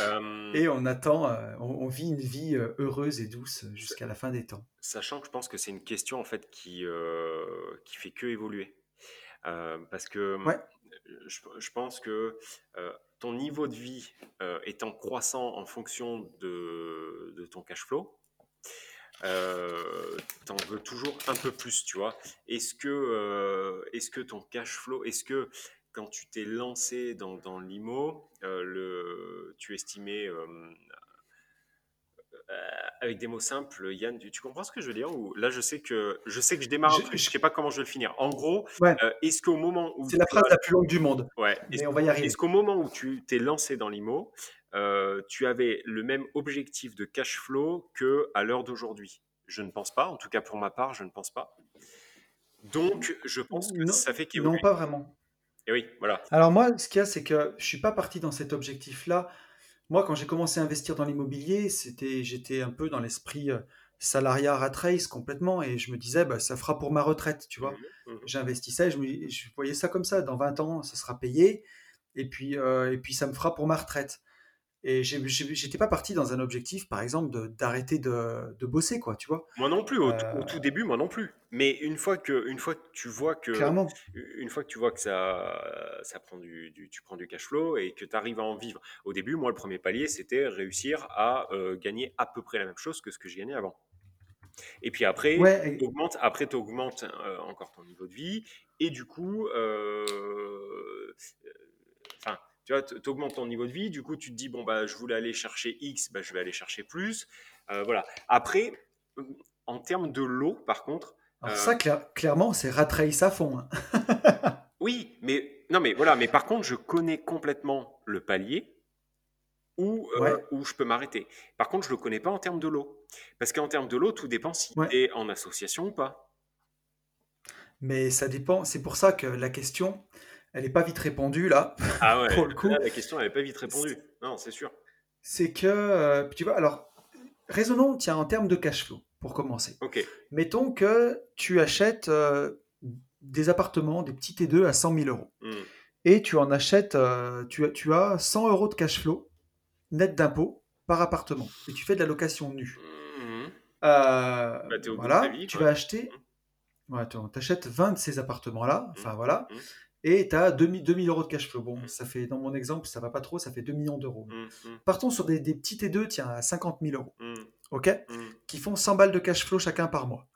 Euh, et on attend, euh, on, vit une vie euh, heureuse et douce jusqu'à la fin des temps. Sachant que je pense que c'est une question en fait qui, qui fait que évoluer. parce que je, pense que ton niveau de vie étant croissant en fonction de, de ton cash flow, euh, t'en veux toujours un peu plus, tu vois. Est-ce que, est-ce que ton cash flow, est-ce que quand tu t'es lancé dans, dans l'IMO, euh, le, tu estimais, euh, euh, avec des mots simples, Yann, tu, comprends ce que je veux dire ou, Là, je sais que je sais que je démarre je, ne sais pas comment je vais le finir. En gros, est-ce qu'au moment où c'est la phrase la plus longue du monde. Ouais. Mais on va y arriver. Est-ce qu'au moment où tu t'es lancé dans l'IMO, tu avais le même objectif de cash flow que à l'heure d'aujourd'hui? Je ne pense pas. En tout cas, pour ma part, je ne pense pas. Donc, je pense que ça fait qu'il Non, pas vraiment oui, voilà. Alors moi, ce qu'il y a, c'est que je suis pas parti dans cet objectif-là. Moi, quand j'ai commencé à investir dans l'immobilier, c'était, j'étais un peu dans l'esprit euh, salariat rat race complètement, et je me disais, bah, ça fera pour ma retraite, tu vois. Mmh mmh J'investissais, je, je voyais ça comme ça. Dans 20 ans, ça sera payé, et puis, euh, et puis ça me fera pour ma retraite. Et j'étais pas parti dans un objectif, par exemple, d'arrêter de, de, bosser, quoi, tu vois. Moi non plus, au, euh, tout début, moi non plus. Mais une fois que, une fois que tu vois que, Clairement. une fois que tu vois que ça, ça prend du, tu prends du cash flow et que tu arrives à en vivre. Au début, moi, le premier palier, c'était réussir à euh, gagner à peu près la même chose que ce que je gagnais avant. Et puis après, ouais, tu augmentes, après, tu augmentes euh, encore ton niveau de vie. Et du coup, tu vois, augmentes ton niveau de vie, du coup, tu te dis, bon, bah, je voulais aller chercher X, bah, je vais aller chercher plus. Euh, voilà. Après, euh, en termes de l'eau, par contre. Alors euh, ça, clairement, c'est rat à fond. Hein. oui, mais non, mais voilà. Mais par contre, je connais complètement le palier où, où je peux m'arrêter. Par contre, je ne le connais pas en termes de l'eau. Parce qu'en termes de l'eau, tout dépend si tu es en association ou pas. Mais ça dépend. C'est pour ça que la question, elle n'est pas vite répondue là. Ah ouais, le coup. la question, n'est pas vite répondue. Non, c'est sûr. C'est que, euh, tu vois, alors, raisonnons, tiens, en termes de cash flow, pour commencer. Ok. Mettons que tu achètes euh, des appartements, des petits T2 à 100 000 euros. Hmm. Et tu en achètes, euh, tu, tu, as 100 euros de cash flow net d'impôt par appartement. Et tu fais de la location nue. Hmm. Bah, voilà, tu vas acheter. Hmm. tu achètes 20 de ces appartements-là. Enfin voilà et tu as 2000, euros de cash flow. Bon, mmh. ça fait, dans mon exemple, ça va pas trop, ça fait 2 millions d'euros. Mmh, mmh. Partons sur des, petits T2, tiens, à 50 000 euros, ok Qui font 100 balles de cash flow chacun par mois.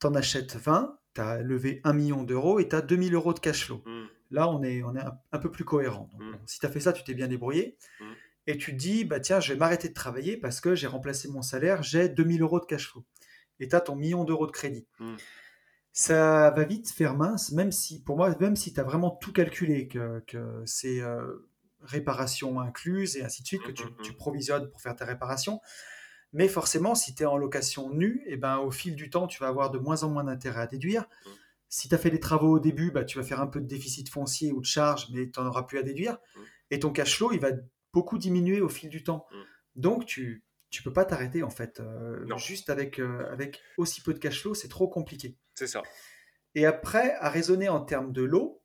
Tu en achètes 20, tu as levé 1 million d'euros et tu as 2000 euros de cash flow. Là, on est, on est un, peu plus cohérent. si tu as fait ça, tu t'es bien débrouillé. Et tu te dis, bah tiens, je vais m'arrêter de travailler parce que j'ai remplacé mon salaire, j'ai 2000 euros de cash flow. Et tu as ton million d'euros de crédit ça va vite faire mince, même si, pour moi, même si tu as vraiment tout calculé, que, que c'est euh, réparation incluse et ainsi de suite, que tu, mmh, mmh, mmh. provisionnes pour faire ta réparation. Mais forcément, si tu es en location nue, et eh ben, au fil du temps, tu vas avoir de moins en moins d'intérêt à déduire. Si tu as fait des travaux au début, bah, tu vas faire un peu de déficit foncier ou de charge, mais tu n'en auras plus à déduire. Et ton cash flow, il va beaucoup diminuer au fil du temps. Donc, tu, tu peux pas t'arrêter en fait. Euh, juste avec, euh, avec aussi peu de cash flow, c'est trop compliqué. C'est ça. Et après, à raisonner en termes de lot,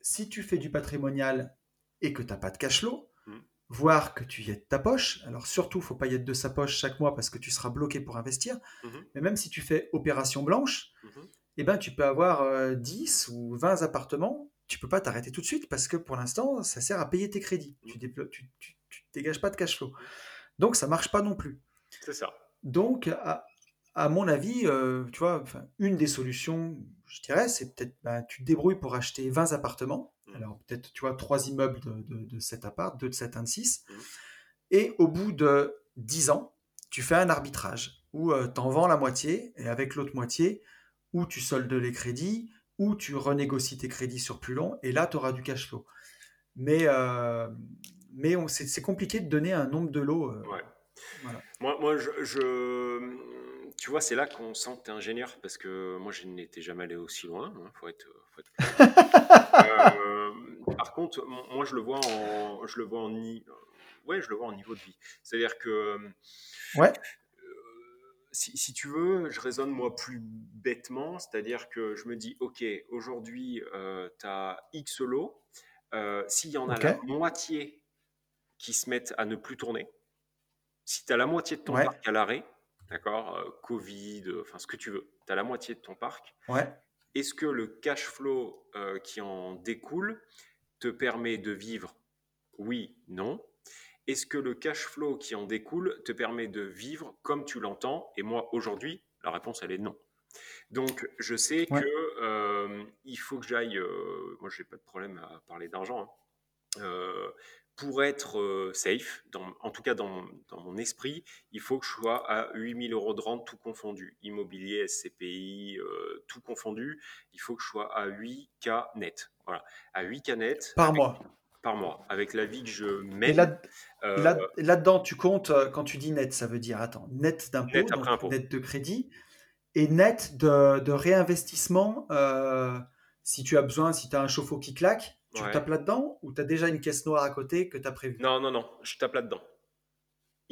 si tu fais du patrimonial et que tu n'as pas de cash flow, Mm. voire que tu y aies de ta poche, alors surtout, il faut pas y être de sa poche chaque mois parce que tu seras bloqué pour investir, Mhm. mais même si tu fais opération blanche, Mhm. eh ben, tu peux avoir euh, 10 ou 20 appartements, tu peux pas t'arrêter tout de suite parce que pour l'instant, ça sert à payer tes crédits. Tu, tu, tu dégages pas de cash flow. Donc, ça marche pas non plus. C'est ça. Donc, à, à mon avis, euh, tu vois, une des solutions, je dirais, c'est peut-être, ben, tu te débrouilles pour acheter 20 appartements. Mhm. Alors, peut-être, tu vois, trois immeubles de, de, de 7 apparts, 2 de 7, 1 de 6. Mhm. Et au bout de 10 ans, tu fais un arbitrage où tu en vends la moitié et avec l'autre moitié, ou tu soldes les crédits, ou tu renégocies tes crédits sur plus long, et là, tu auras du cash flow. Mais, euh, mais c'est compliqué de donner un nombre de lots. euh, Ouais. voilà. Moi, moi je, je- tu vois, c'est là qu'on sent que tu es ingénieur parce que moi, je n'étais jamais allé aussi loin. hein, faut être, faut être. Euh, par contre, moi, je le vois en, je le vois en, ouais, je le vois en niveau de vie. C'est-à-dire que Ouais. euh, si, si tu veux, je raisonne moi plus bêtement, c'est-à-dire que je me dis, ok, aujourd'hui, tu as X lots. Euh, S'il y en a la moitié qui se mettent à ne plus tourner, si tu as la moitié de ton Ouais. parc à l'arrêt, d'accord, euh, Covid, euh, enfin ce que tu veux, tu as la moitié de ton parc, Ouais. est-ce que le cash flow euh, qui en découle te permet de vivre? Oui, non. Est-ce que le cash flow qui en découle te permet de vivre comme tu l'entends? Et moi, aujourd'hui, la réponse, elle est non. Donc, je sais Ouais. que euh, il faut que j'aille. moi, j'ai pas de problème à parler d'argent. hein. Euh, pour être euh, safe, dans- en tout cas dans, dans mon esprit, il faut que je sois à 8000 euros de rente tout confondu. Immobilier, SCPI, euh, tout confondu. Il faut que je sois à 8K net. Voilà. À 8K net Par avec- mois. par mois. Avec la vie que je Et mène. là, euh, là, là-dedans, tu comptes, euh, quand tu dis net, ça veut dire, attends, net d'impôt, net de crédit, et net de, de réinvestissement, euh, si tu as besoin, si tu as un chauffe-eau qui claque, tu Ouais. tapes là-dedans, ou tu as déjà une caisse noire à côté que tu as prévu Non, non, non, je tape là-dedans.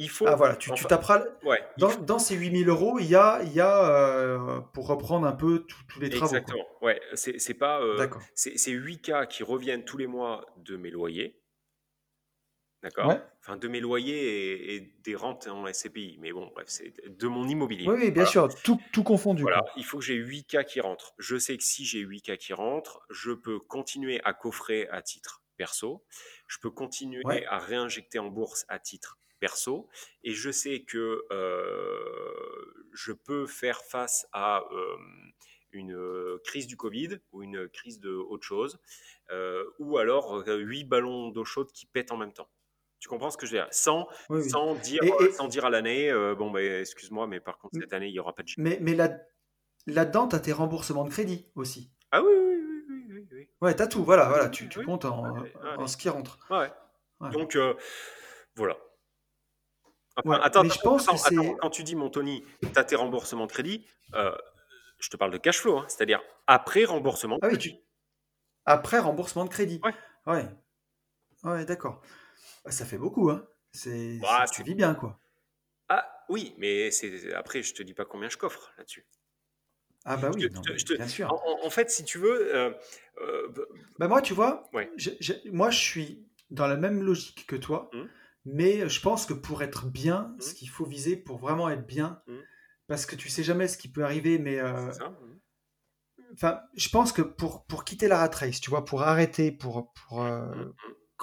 Il faut. Ah voilà, tu, taperas... Ouais, Dans, faut- dans ces 8000 euros, il y a, il y a euh, pour reprendre un peu tous- les travaux. quoi. Exactement. Ouais, c'est pas. euh, D'accord. c'est c'est 8K qui reviennent tous les mois de mes loyers. D'accord Ouais. Enfin, de mes loyers et, et des rentes en SCPI. Mais bon, bref, c'est de mon immobilier. Oui, oui, bien Voilà. sûr, tout, tout confondu. Voilà, quoi. il faut que j'ai 8K qui rentrent. Je sais que si j'ai 8K qui rentrent, je peux continuer à coffrer à titre perso. Je peux continuer Ouais. à réinjecter en bourse à titre perso. Et je sais que euh, je peux faire face à euh, une euh, crise du Covid ou une crise de autre chose. euh, ou alors 8 ballons d'eau chaude qui pètent en même temps. Tu comprends ce que je veux dire? Sans, Oui, oui. sans, dire, Et- et- sans dire à l'année, euh, bon, ben, excuse-moi, mais par contre, cette année, il n'y aura pas de Mais, mais là, là-dedans, tu as tes remboursements de crédit aussi. Ah oui, oui, oui, oui, oui. Ouais, tu as tout, voilà, voilà tu, tu comptes en, ouais. en ce qui rentre. Ouais. Ouais. Donc, euh, voilà. Enfin, Ouais, attends, mais je attends, pense que attends, quand tu dis, mon Tony, tu as tes remboursements de crédit, euh, je te parle de cash flow, hein, c'est-à-dire après remboursement. de Ah oui, tu... après remboursement de crédit. Ouais. Ouais, ouais d'accord. Ah, Ça fait beaucoup, hein. C'est, Bah, tu vis bien, quoi. Ah oui, mais c'est après, je te dis pas combien je coffre là-dessus. Ah bah oui, je te- mais je te- bien sûr. En, fait, si tu veux, euh, euh, Bah moi, tu vois, Ouais. moi, je suis dans la même logique que toi, Mhm. mais je pense que pour être bien, Mhm. ce qu'il faut viser pour vraiment être bien, Mhm. parce que tu sais jamais ce qui peut arriver, mais euh, c'est ça enfin, je pense que pour, pour quitter la rat race, tu vois, pour arrêter, pour, pour.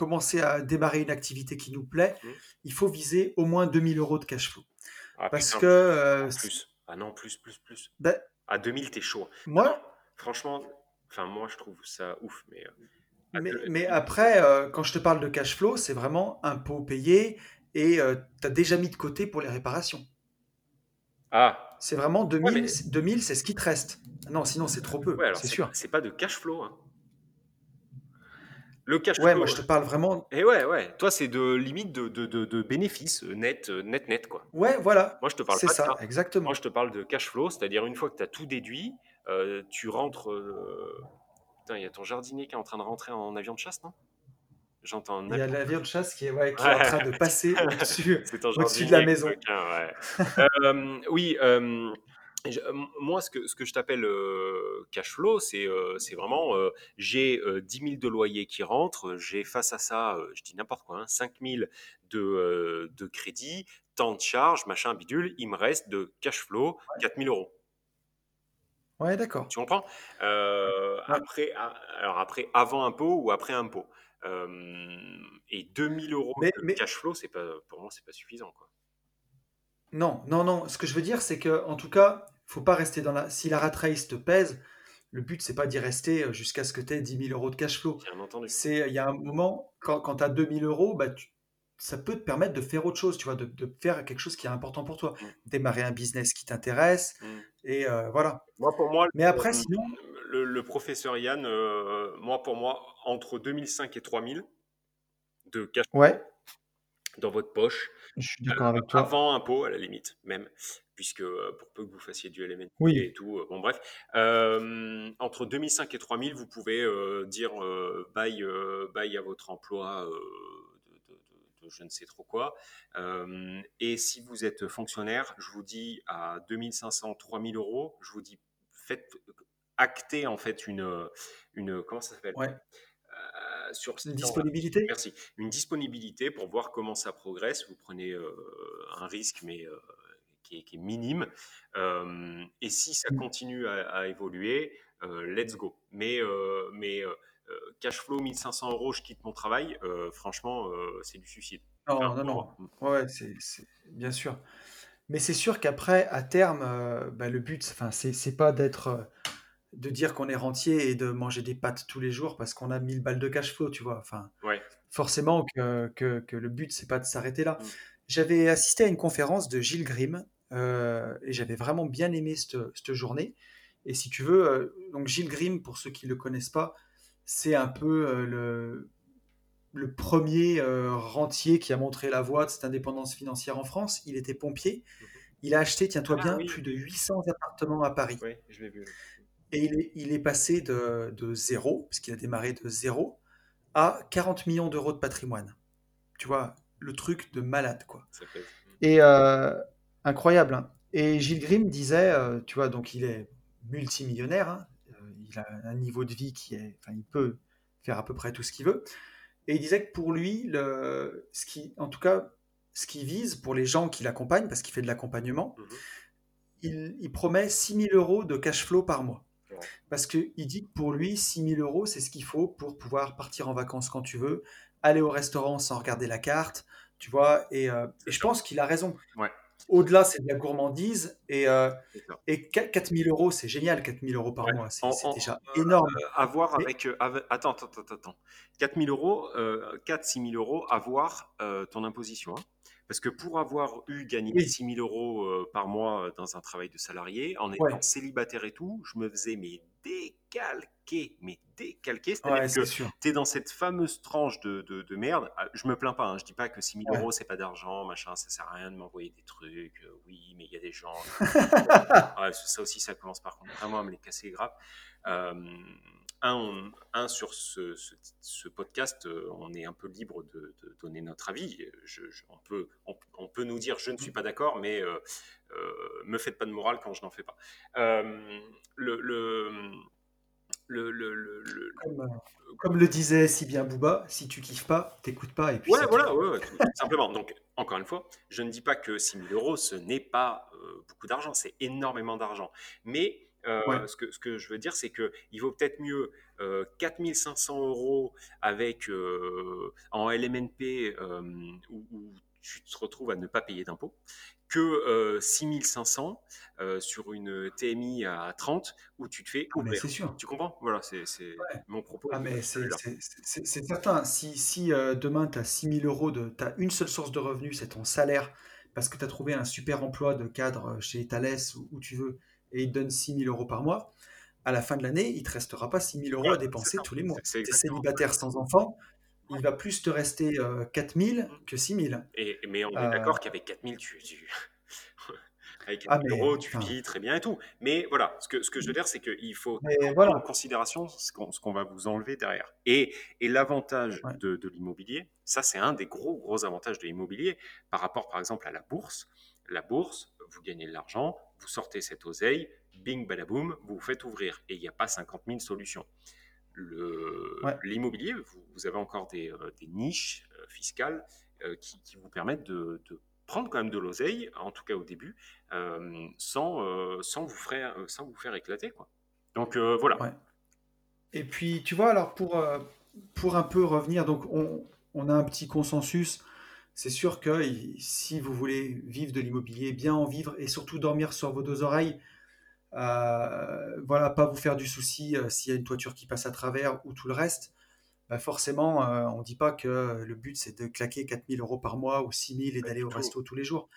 Commencer à démarrer une activité qui nous plaît, Mhm. il faut viser au moins 2000 euros de cash flow. Ah, Parce putain, que euh, plus. Ah non, plus, plus, plus. bah, À 2000, t'es chaud. moi, Franchement, enfin, moi, je trouve ça ouf, mais. euh, à mais, deux- mais après, euh, quand je te parle de cash flow, c'est vraiment impôt payé et tu as déjà mis de côté pour les réparations. Ah, C'est vraiment 2000, Ouais, mais- c'est- 2000, c'est ce qui te reste. Non, sinon c'est trop peu, ouais, c'est sûr. c'est pas de cash flow. hein. Le cash Ouais, flow. moi je te parle vraiment. Et ouais, ouais. Toi, c'est de limite de, de, de, de bénéfices euh, net, euh, net, net, quoi. Ouais, voilà, Moi, je te parle pas de ça, ça. exactement. Moi, je te parle de cash flow, c'est-à-dire une fois que tu as tout déduit, euh, tu rentres. euh, Putain, il y a ton jardinier qui est en train de rentrer en avion de chasse, non? J'entends un Il y a avion. l'avion de chasse qui est, ouais, qui est en train de passer au-dessus. Jardinier, de la maison. coquin, ouais. Euh, oui, moi, ce que, ce que je t'appelle euh, cash flow, c'est euh, vraiment euh, j'ai 10 000 de loyer qui rentrent, j'ai face à ça, je dis n'importe quoi, hein, 5 000 de, de crédit, temps de charge, machin, bidule, il me reste de cash flow 4 000 euros. Ouais, d'accord. Tu comprends? Après, alors après, avant impôt ou après impôt. et 2000 euros de cash flow, pas, pour moi, c'est pas suffisant. Quoi. Non, non, non. Ce que je veux dire, c'est que, en tout cas, faut pas rester dans la. Si la rat race te pèse, le but, c'est pas d'y rester euh, jusqu'à ce que tu aies 10 000 euros de cash flow. C'est, il y a un moment, quand, quand tu as 2 000 euros, bah, ça peut te permettre de faire autre chose, tu vois, de, de, faire quelque chose qui est important pour toi. Mm. Démarrer un business qui t'intéresse. Mm. Et euh, voilà. Moi, pour moi, Mais après, sinon. Le, professeur Yann, euh, moi, pour moi, entre 2005 et 3000 de cash flow ouais. dans votre poche. Je suis d'accord avec toi. Avant impôt, à la limite, même puisque euh, pour peu que vous fassiez du LMNT et tout, euh, bon bref, euh, entre 2005 et 3000, vous pouvez dire bye, bye à votre emploi de, je ne sais trop quoi. et si vous êtes fonctionnaire, je vous dis à 2500, 3000 euros, je vous dis faites acter en fait une, une comment ça s'appelle? Ouais. sur une disponibilité? Merci. Une disponibilité pour voir comment ça progresse. Vous prenez un risque, mais qui est, minime. Euh, et si ça mmh. continue à, évoluer, euh, let's go. Mais, euh, mais cash flow 1500 euros, je quitte mon travail, franchement, c'est du suicide. Non, non, non. Ouais, c'est bien sûr. Mais c'est sûr qu'après, à terme, bah, le but, enfin, c'est pas d'être de dire qu'on est rentier et de manger des pâtes tous les jours parce qu'on a 1000 balles de cash flow, tu vois. Enfin, ouais. forcément que, que, que, le but, c'est pas de s'arrêter là. Mmh. J'avais assisté à une conférence de Gilles Grimm, euh, et j'avais vraiment bien aimé cette, journée. Et si tu veux, euh, donc Gilles Grimm, pour ceux qui ne le connaissent pas, c'est un peu euh, le, le premier rentier qui a montré la voie de cette indépendance financière en France. Il était pompier. Mhm. Il a acheté, tiens-toi ah bien, plus de 800 appartements à Paris. Oui, je l'ai vu. Et il est, il est passé de, de zéro, parce qu'il a démarré de zéro, à 40 millions d'euros de patrimoine. Tu vois, le truc de malade, quoi. Et, incroyable. Hein. Et Gilles Grimm disait, euh, tu vois, donc il est multimillionnaire, hein. euh, il a un niveau de vie qui est, enfin, il peut faire à peu près tout ce qu'il veut. Et il disait que pour lui, le, ce qui, en tout cas, ce qu'il vise pour les gens qui l'accompagnent, parce qu'il fait de l'accompagnement, mhm. il, promet 6 000 euros de cash flow par mois. Parce qu'il dit que pour lui, 6 000 euros, c'est ce qu'il faut pour pouvoir partir en vacances quand tu veux, aller au restaurant sans regarder la carte, tu vois, et, euh, et je pense qu'il a raison. Ouais. Au-delà, c'est de la gourmandise. Et, euh, et 4000 euros, c'est génial, 4000 euros par mois. C'est déjà énorme. avoir euh, avec, euh, Attends, attends, attends, attends. 4000 euros, 4-6 000 euros, avoir ton imposition. Hein. Parce que pour avoir eu gagné 6 000 euros par mois dans un travail de salarié, en étant célibataire et tout, je me faisais mes décalquer, mais décalquer. C'est-à-dire que tu es dans cette fameuse tranche de, de, merde. Ah, je me plains pas, hein, je dis pas que 6 000 euros, c'est pas d'argent, machin, ça sert à rien de m'envoyer des trucs. Euh, oui, mais il y a des gens. ça aussi, ça commence par contre vraiment à me les casser grave. Euh, un, un, sur ce, ce, podcast, euh, on est un peu libre de, donner notre avis. Je, on, peut, on, peut nous dire je ne suis pas d'accord, mais euh, me faites pas de morale quand je n'en fais pas. le, le le, le, le, comme, le disait si bien Booba, si tu kiffes pas, t'écoutes pas. Et puis ouais, voilà, ouais, simplement. Donc, encore une fois, je ne dis pas que 6 000 euros, ce n'est pas euh, beaucoup d'argent, c'est énormément d'argent. Mais euh, ce, que, ce que je veux dire, c'est qu'il vaut peut-être mieux euh, 4500 euros avec, euh, en LMNP où, où, tu te retrouves à ne pas payer d'impôts que euh, 6500 euh, sur une TMI à 30 où tu te fais ah, c'est sûr. Tu comprends? Voilà, c'est mon propos. Ah, mais c'est certain. Si, si euh, demain tu as 6000 euros, tu as une seule source de revenus, c'est ton salaire, parce que tu as trouvé un super emploi de cadre chez Thales ou où tu veux, et ils te donnent 6000 euros par mois, à la fin de l'année, il te restera pas 6000 euros à dépenser tous les mois. Tu es célibataire sans enfant, il va plus te rester 4000 euh, que 6000. Et, mais on est euh, d'accord qu'avec 4000, tu, tu... avec 4000 ah, euros, tu vis très bien et tout. Mais voilà, ce que, ce que je veux dire, c'est qu'il faut prendre en considération ce qu'on va vous enlever derrière. Et, et l'avantage de, de l'immobilier, ça c'est un des gros, gros avantages de l'immobilier par rapport par exemple à la bourse, La bourse, vous gagnez de l'argent, vous sortez cette oseille, bing, badaboum, vous vous faites ouvrir. Et il n'y a pas 50 000 solutions. L'immobilier, vous, avez encore des, euh, niches euh, fiscales euh, qui, vous permettent de, prendre quand même de l'oseille, en tout cas au début, sans, vous faire, vous éclater. Quoi. Donc voilà. Et puis, tu vois, alors pour, pour un peu revenir, donc on, on a un petit consensus. C'est sûr que si vous voulez vivre de l'immobilier, bien en vivre et surtout dormir sur vos deux oreilles, voilà, pas vous faire du souci s'il y a une toiture qui passe à travers ou tout le reste. Bah forcément, euh, on ne dit pas que le but c'est de claquer 4000 euros par mois ou 6000 et d'aller au resto tous les jours.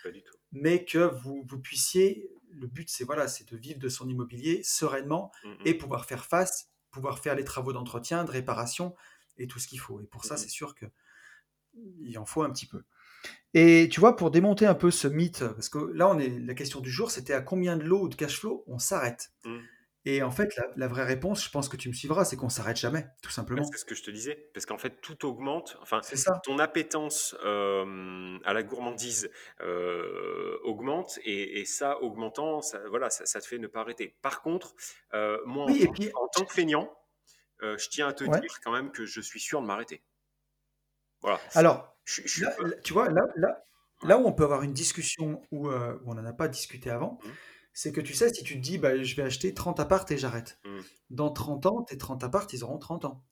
Mais que vous, vous puissiez, le but c'est voilà, c'est de vivre de son immobilier sereinement mmh, mmh. et pouvoir faire face, pouvoir faire les travaux d'entretien, de réparation et tout ce qu'il faut. Et pour ça, mmh, c'est sûr que il en faut un petit peu. Et tu vois, pour démonter un peu ce mythe, parce que là, on est, la question du jour, c'était à combien de lots ou de cash flow on s'arrête? Mmh. Et en fait, la, vraie réponse, je pense que tu me suivras, c'est qu'on s'arrête jamais, tout simplement. C'est ce que je te disais, parce qu'en fait, tout augmente. Enfin, ça. ton appétence euh, à la gourmandise euh, augmente, et, ça, augmentant, ça, voilà, ça, te fait ne pas arrêter. Par contre, euh, moi, en, tant, que feignant, je tiens à te dire quand même que je suis sûr de m'arrêter. Voilà. Alors, tu vois, là, là, là où on peut avoir une discussion où, on n'en a pas discuté avant, mmh. C'est que tu sais, si tu te dis, bah, je vais acheter 30 appartes et j'arrête. Mmh. Dans 30 ans, tes 30 appartes, ils auront 30 ans.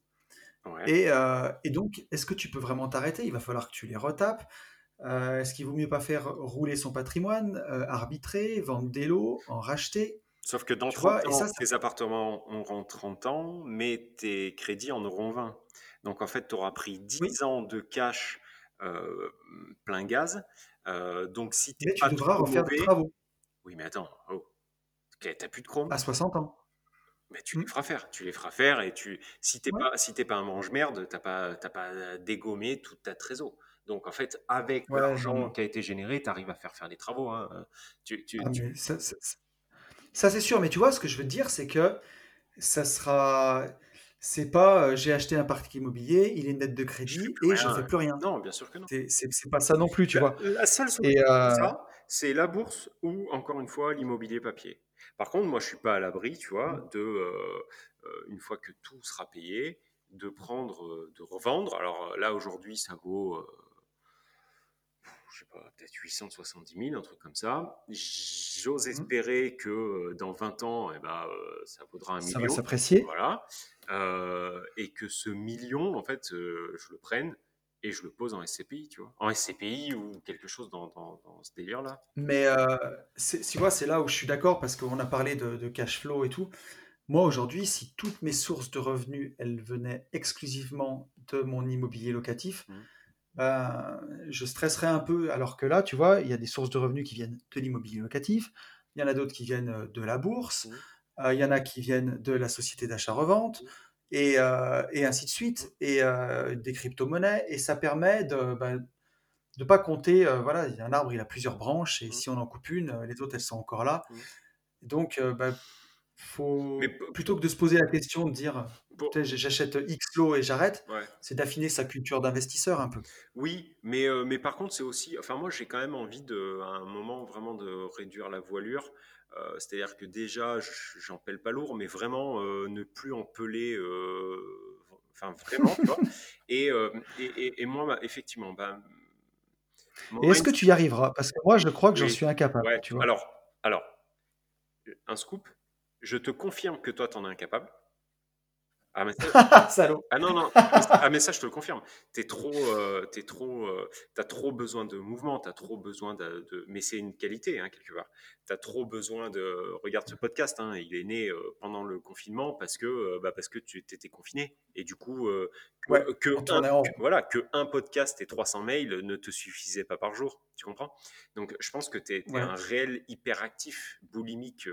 Et, euh, et, donc, est-ce que tu peux vraiment t'arrêter? Il va falloir que tu les retapes. Euh, est-ce qu'il vaut mieux pas faire rouler son patrimoine, arbitrer, vendre des lots, en racheter? Sauf que dans 30 ans, tes appartements auront 30 ans, mais tes crédits en auront 20. Donc en fait, tu auras pris 10 ans de cash euh, plein gaz. Euh, donc si tu tu devras refaire des travaux. Oui, mais attends, oh. tu n'as plus de chrome? À 60 ans. Mais tu les mmh. feras faire, tu les feras faire et tu, si t'es pas, si pas un mange-merde, t'as pas, pas dégommé toute ta trésor. Donc en fait, avec l'argent qui a été généré, tu arrives à faire faire des travaux. Hein. Tu, tu, ah, Ça, ça c'est sûr, mais tu vois, ce que je veux te dire, c'est que ça sera, c'est pas j'ai acheté un parc immobilier, il est net de crédit et je ne fais plus rien. Non, bien sûr que non. C'est pas ça non plus, tu vois. La seule solution, ça, c'est la bourse ou encore une fois l'immobilier papier. Par contre, moi, je suis pas à l'abri, tu vois, mmh. de une fois que tout sera payé, de prendre, de revendre. Alors là, aujourd'hui, ça vaut je sais pas, peut-être 870 000, un truc comme ça. J'ose mmh. espérer que dans 20 ans, eh ben, ça vaudra un million. Ça va s'apprécier. Voilà. Euh, et que ce million, en fait, euh, je le prenne et je le pose en SCPI, tu vois. En SCPI ou quelque chose dans, ce délire-là. Mais euh, tu vois, c'est là où je suis d'accord parce qu'on a parlé de, cash flow et tout. Moi, aujourd'hui, si toutes mes sources de revenus, elles venaient exclusivement de mon immobilier locatif, mmh. ben, je stresserais un peu. Alors que là, tu vois, il y a des sources de revenus qui viennent de l'immobilier locatif, il y en a d'autres qui viennent de la bourse. Mmh. Euh, il y en a qui viennent de la société d'achat-revente, et, euh, et, ainsi de suite, et euh, des crypto-monnaies, et ça permet de ne bah, de pas compter, voilà, un arbre, il a plusieurs branches, et mmh. si on en coupe une, les autres, elles sont encore là. Mmh. Donc, bah, faut, plutôt que de se poser la question de dire j'achète X lot et j'arrête, c'est d'affiner sa culture d'investisseur un peu. Oui, mais, mais par contre, c'est aussi. Enfin, moi, j'ai quand même envie de, à un moment vraiment de réduire la voilure. Euh, c'est-à-dire que déjà, j'en pèle pas lourd, mais vraiment euh, ne plus en peler, euh, enfin vraiment, Et, et, et, moi, bah, effectivement, bah, est-ce que tu y arriveras? Parce que moi, je crois que j'en suis incapable. tu vois. Alors, alors, un scoop, je te confirme que toi, tu en es incapable. Ah, mais Salaud. Ah non, non. Ah, mais ça, je te le confirme. Tu trop, euh, es trop, euh, as trop besoin de mouvement, tu as trop besoin de. Mais c'est une qualité, hein, quelque part. Tu as trop besoin de. Regarde ce podcast, hein, il est né euh, pendant le confinement parce que, bah, parce que tu étais confiné. Et du coup, que, un, voilà, que un podcast et 300 mails ne te suffisaient pas par jour. Tu comprends? Donc, je pense que tu es, un réel hyperactif, boulimique,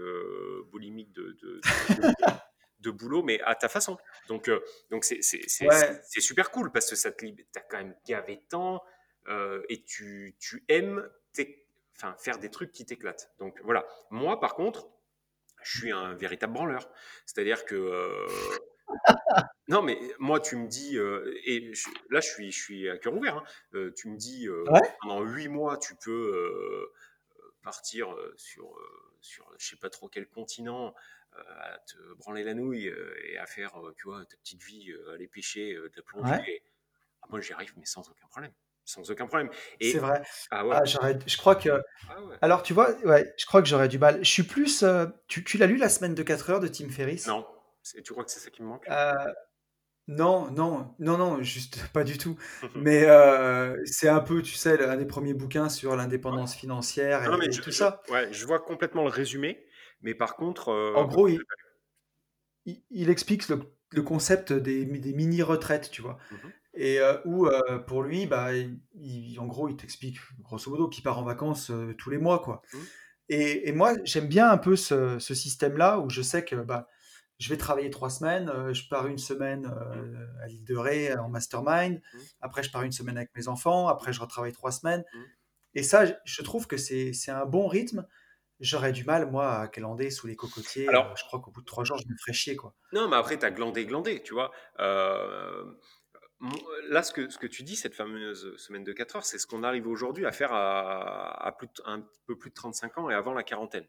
boulimique de, de de boulot, mais à ta façon. Donc, euh, donc c'est, super cool parce que ça te as quand même gavé tant euh, et tu, tu aimes enfin, faire des trucs qui t'éclatent. Donc voilà. Moi, par contre, je suis un véritable branleur. C'est-à-dire que. Euh, non, mais moi, tu me dis, et là, je suis, je suis à cœur ouvert. Hein, tu me dis, pendant huit mois, tu peux partir sur, sur je sais pas trop quel continent, à te branler la nouille et à faire, tu vois, ta petite vie, aller pêcher, de la plongée. Ah, moi, j'y arrive, mais sans aucun problème sans aucun problème. C'est vrai. Ah ouais. Ah, je crois que. Ah Alors, tu vois, ouais, je crois que j'aurais du mal. Je suis plus. Euh, tu, tu l'as lu la semaine de 4 heures de Tim Ferriss? Non. Tu crois que c'est ça qui me manque? Euh, Non, non, non, non, juste pas du tout. mais euh, c'est un peu, tu sais, un des premiers bouquins sur l'indépendance financière et, non, mais tout ça. Ouais, je vois complètement le résumé, mais par contre. en gros, il, il, explique le, le concept des, des mini-retraites, tu vois. Mmh et euh, où euh, pour lui, bah, il, en gros, il t'explique grosso modo qu'il part en vacances euh, tous les mois, quoi. Mmh. Et, et moi, j'aime bien un peu ce, ce système-là où je sais que bah, je vais travailler trois semaines, je pars une semaine mmh. à l'île de Ré en mastermind, mmh. après je pars une semaine avec mes enfants, après je retravaille trois semaines. Et ça, je trouve que c'est un bon rythme. J'aurais du mal, moi, à glander sous les cocotiers. Alors, je crois qu'au bout de trois jours, je me ferais chier, quoi. Non, mais après, tu as glandé, glandé, tu vois. Euh, Là, ce que, ce que tu dis, cette fameuse semaine de 4 heures, c'est ce qu'on arrive aujourd'hui à faire à, plus un peu plus de 35 ans et avant la quarantaine.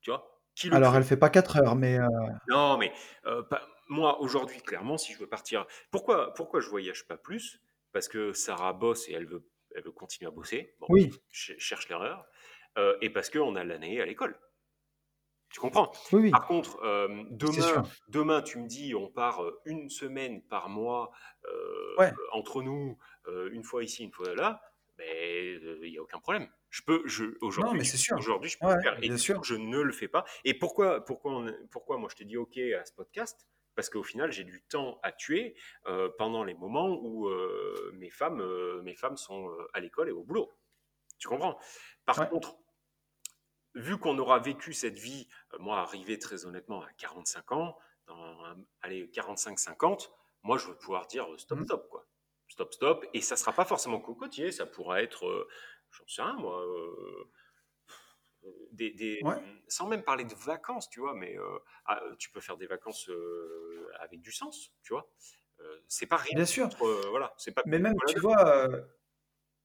Tu vois Alors, elle fait pas 4 heures, mais. Euh non, mais euh, moi, aujourd'hui, clairement, si je veux partir. Pourquoi, pourquoi je voyage pas plus? Parce que Sarah bosse et elle veut, elle veut continuer à bosser. oui. Je cherche l'erreur. Euh, et parce qu'on a l'année à l'école. Tu comprends? Oui, Par contre, euh, demain, demain, tu me dis, on part euh, une semaine par mois euh, entre nous, une fois ici, une fois là, mais il n'y a aucun problème. Je peux, je, aujourd'hui, aujourd'hui, je peux le faire. Et bien sûr. je ne le fais pas. Et pourquoi, pourquoi, pourquoi moi je te dis OK à ce podcast? Parce qu'au final, j'ai du temps à tuer pendant les moments où mes femmes, mes femmes sont à l'école et au boulot. Tu comprends? Par contre, vu qu'on aura vécu cette vie, euh, moi arrivé très honnêtement à 45 ans, dans, allez 45-50, moi je veux pouvoir dire euh, stop mmh. stop quoi, stop stop, et ça sera pas forcément cocotier, ça pourra être, euh, j'en sais rien moi, des, sans même parler de vacances, tu vois, mais ah, tu peux faire des vacances avec du sens, tu vois. c'est pas rien. Bien sûr. voilà, c'est pas. Mais même, tu vois,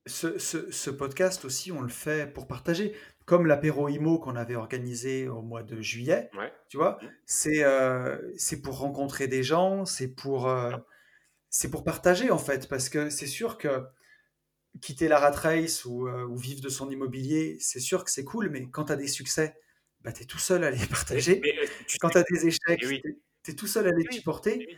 ce, ce, podcast aussi, on le fait pour partager comme l'apéro IMO qu'on avait organisé au mois de juillet, tu vois, mmh. c'est euh, c'est pour rencontrer des gens, c'est pour, euh, c'est pour partager en fait, parce que c'est sûr que quitter la rat race ou, euh, ou vivre de son immobilier, c'est sûr que c'est cool, mais quand tu as des succès, bah, tu es tout seul à les partager. quand tu as des échecs, eh tu es, tout seul à les supporter. Eh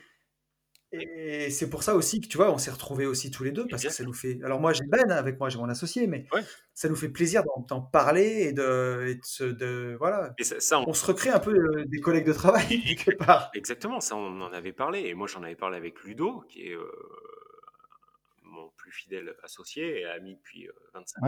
et c'est pour ça aussi que tu vois, on s'est retrouvés aussi tous les deux parce que ça nous fait. Alors moi j'ai Ben avec moi, j'ai mon associé, mais ça nous fait plaisir d'en parler et de, de, voilà. on... se recrée un peu euh, des collègues de travail quelque part. Exactement, ça on en avait parlé et moi j'en avais parlé avec Ludo qui est euh, mon plus fidèle associé et ami depuis 25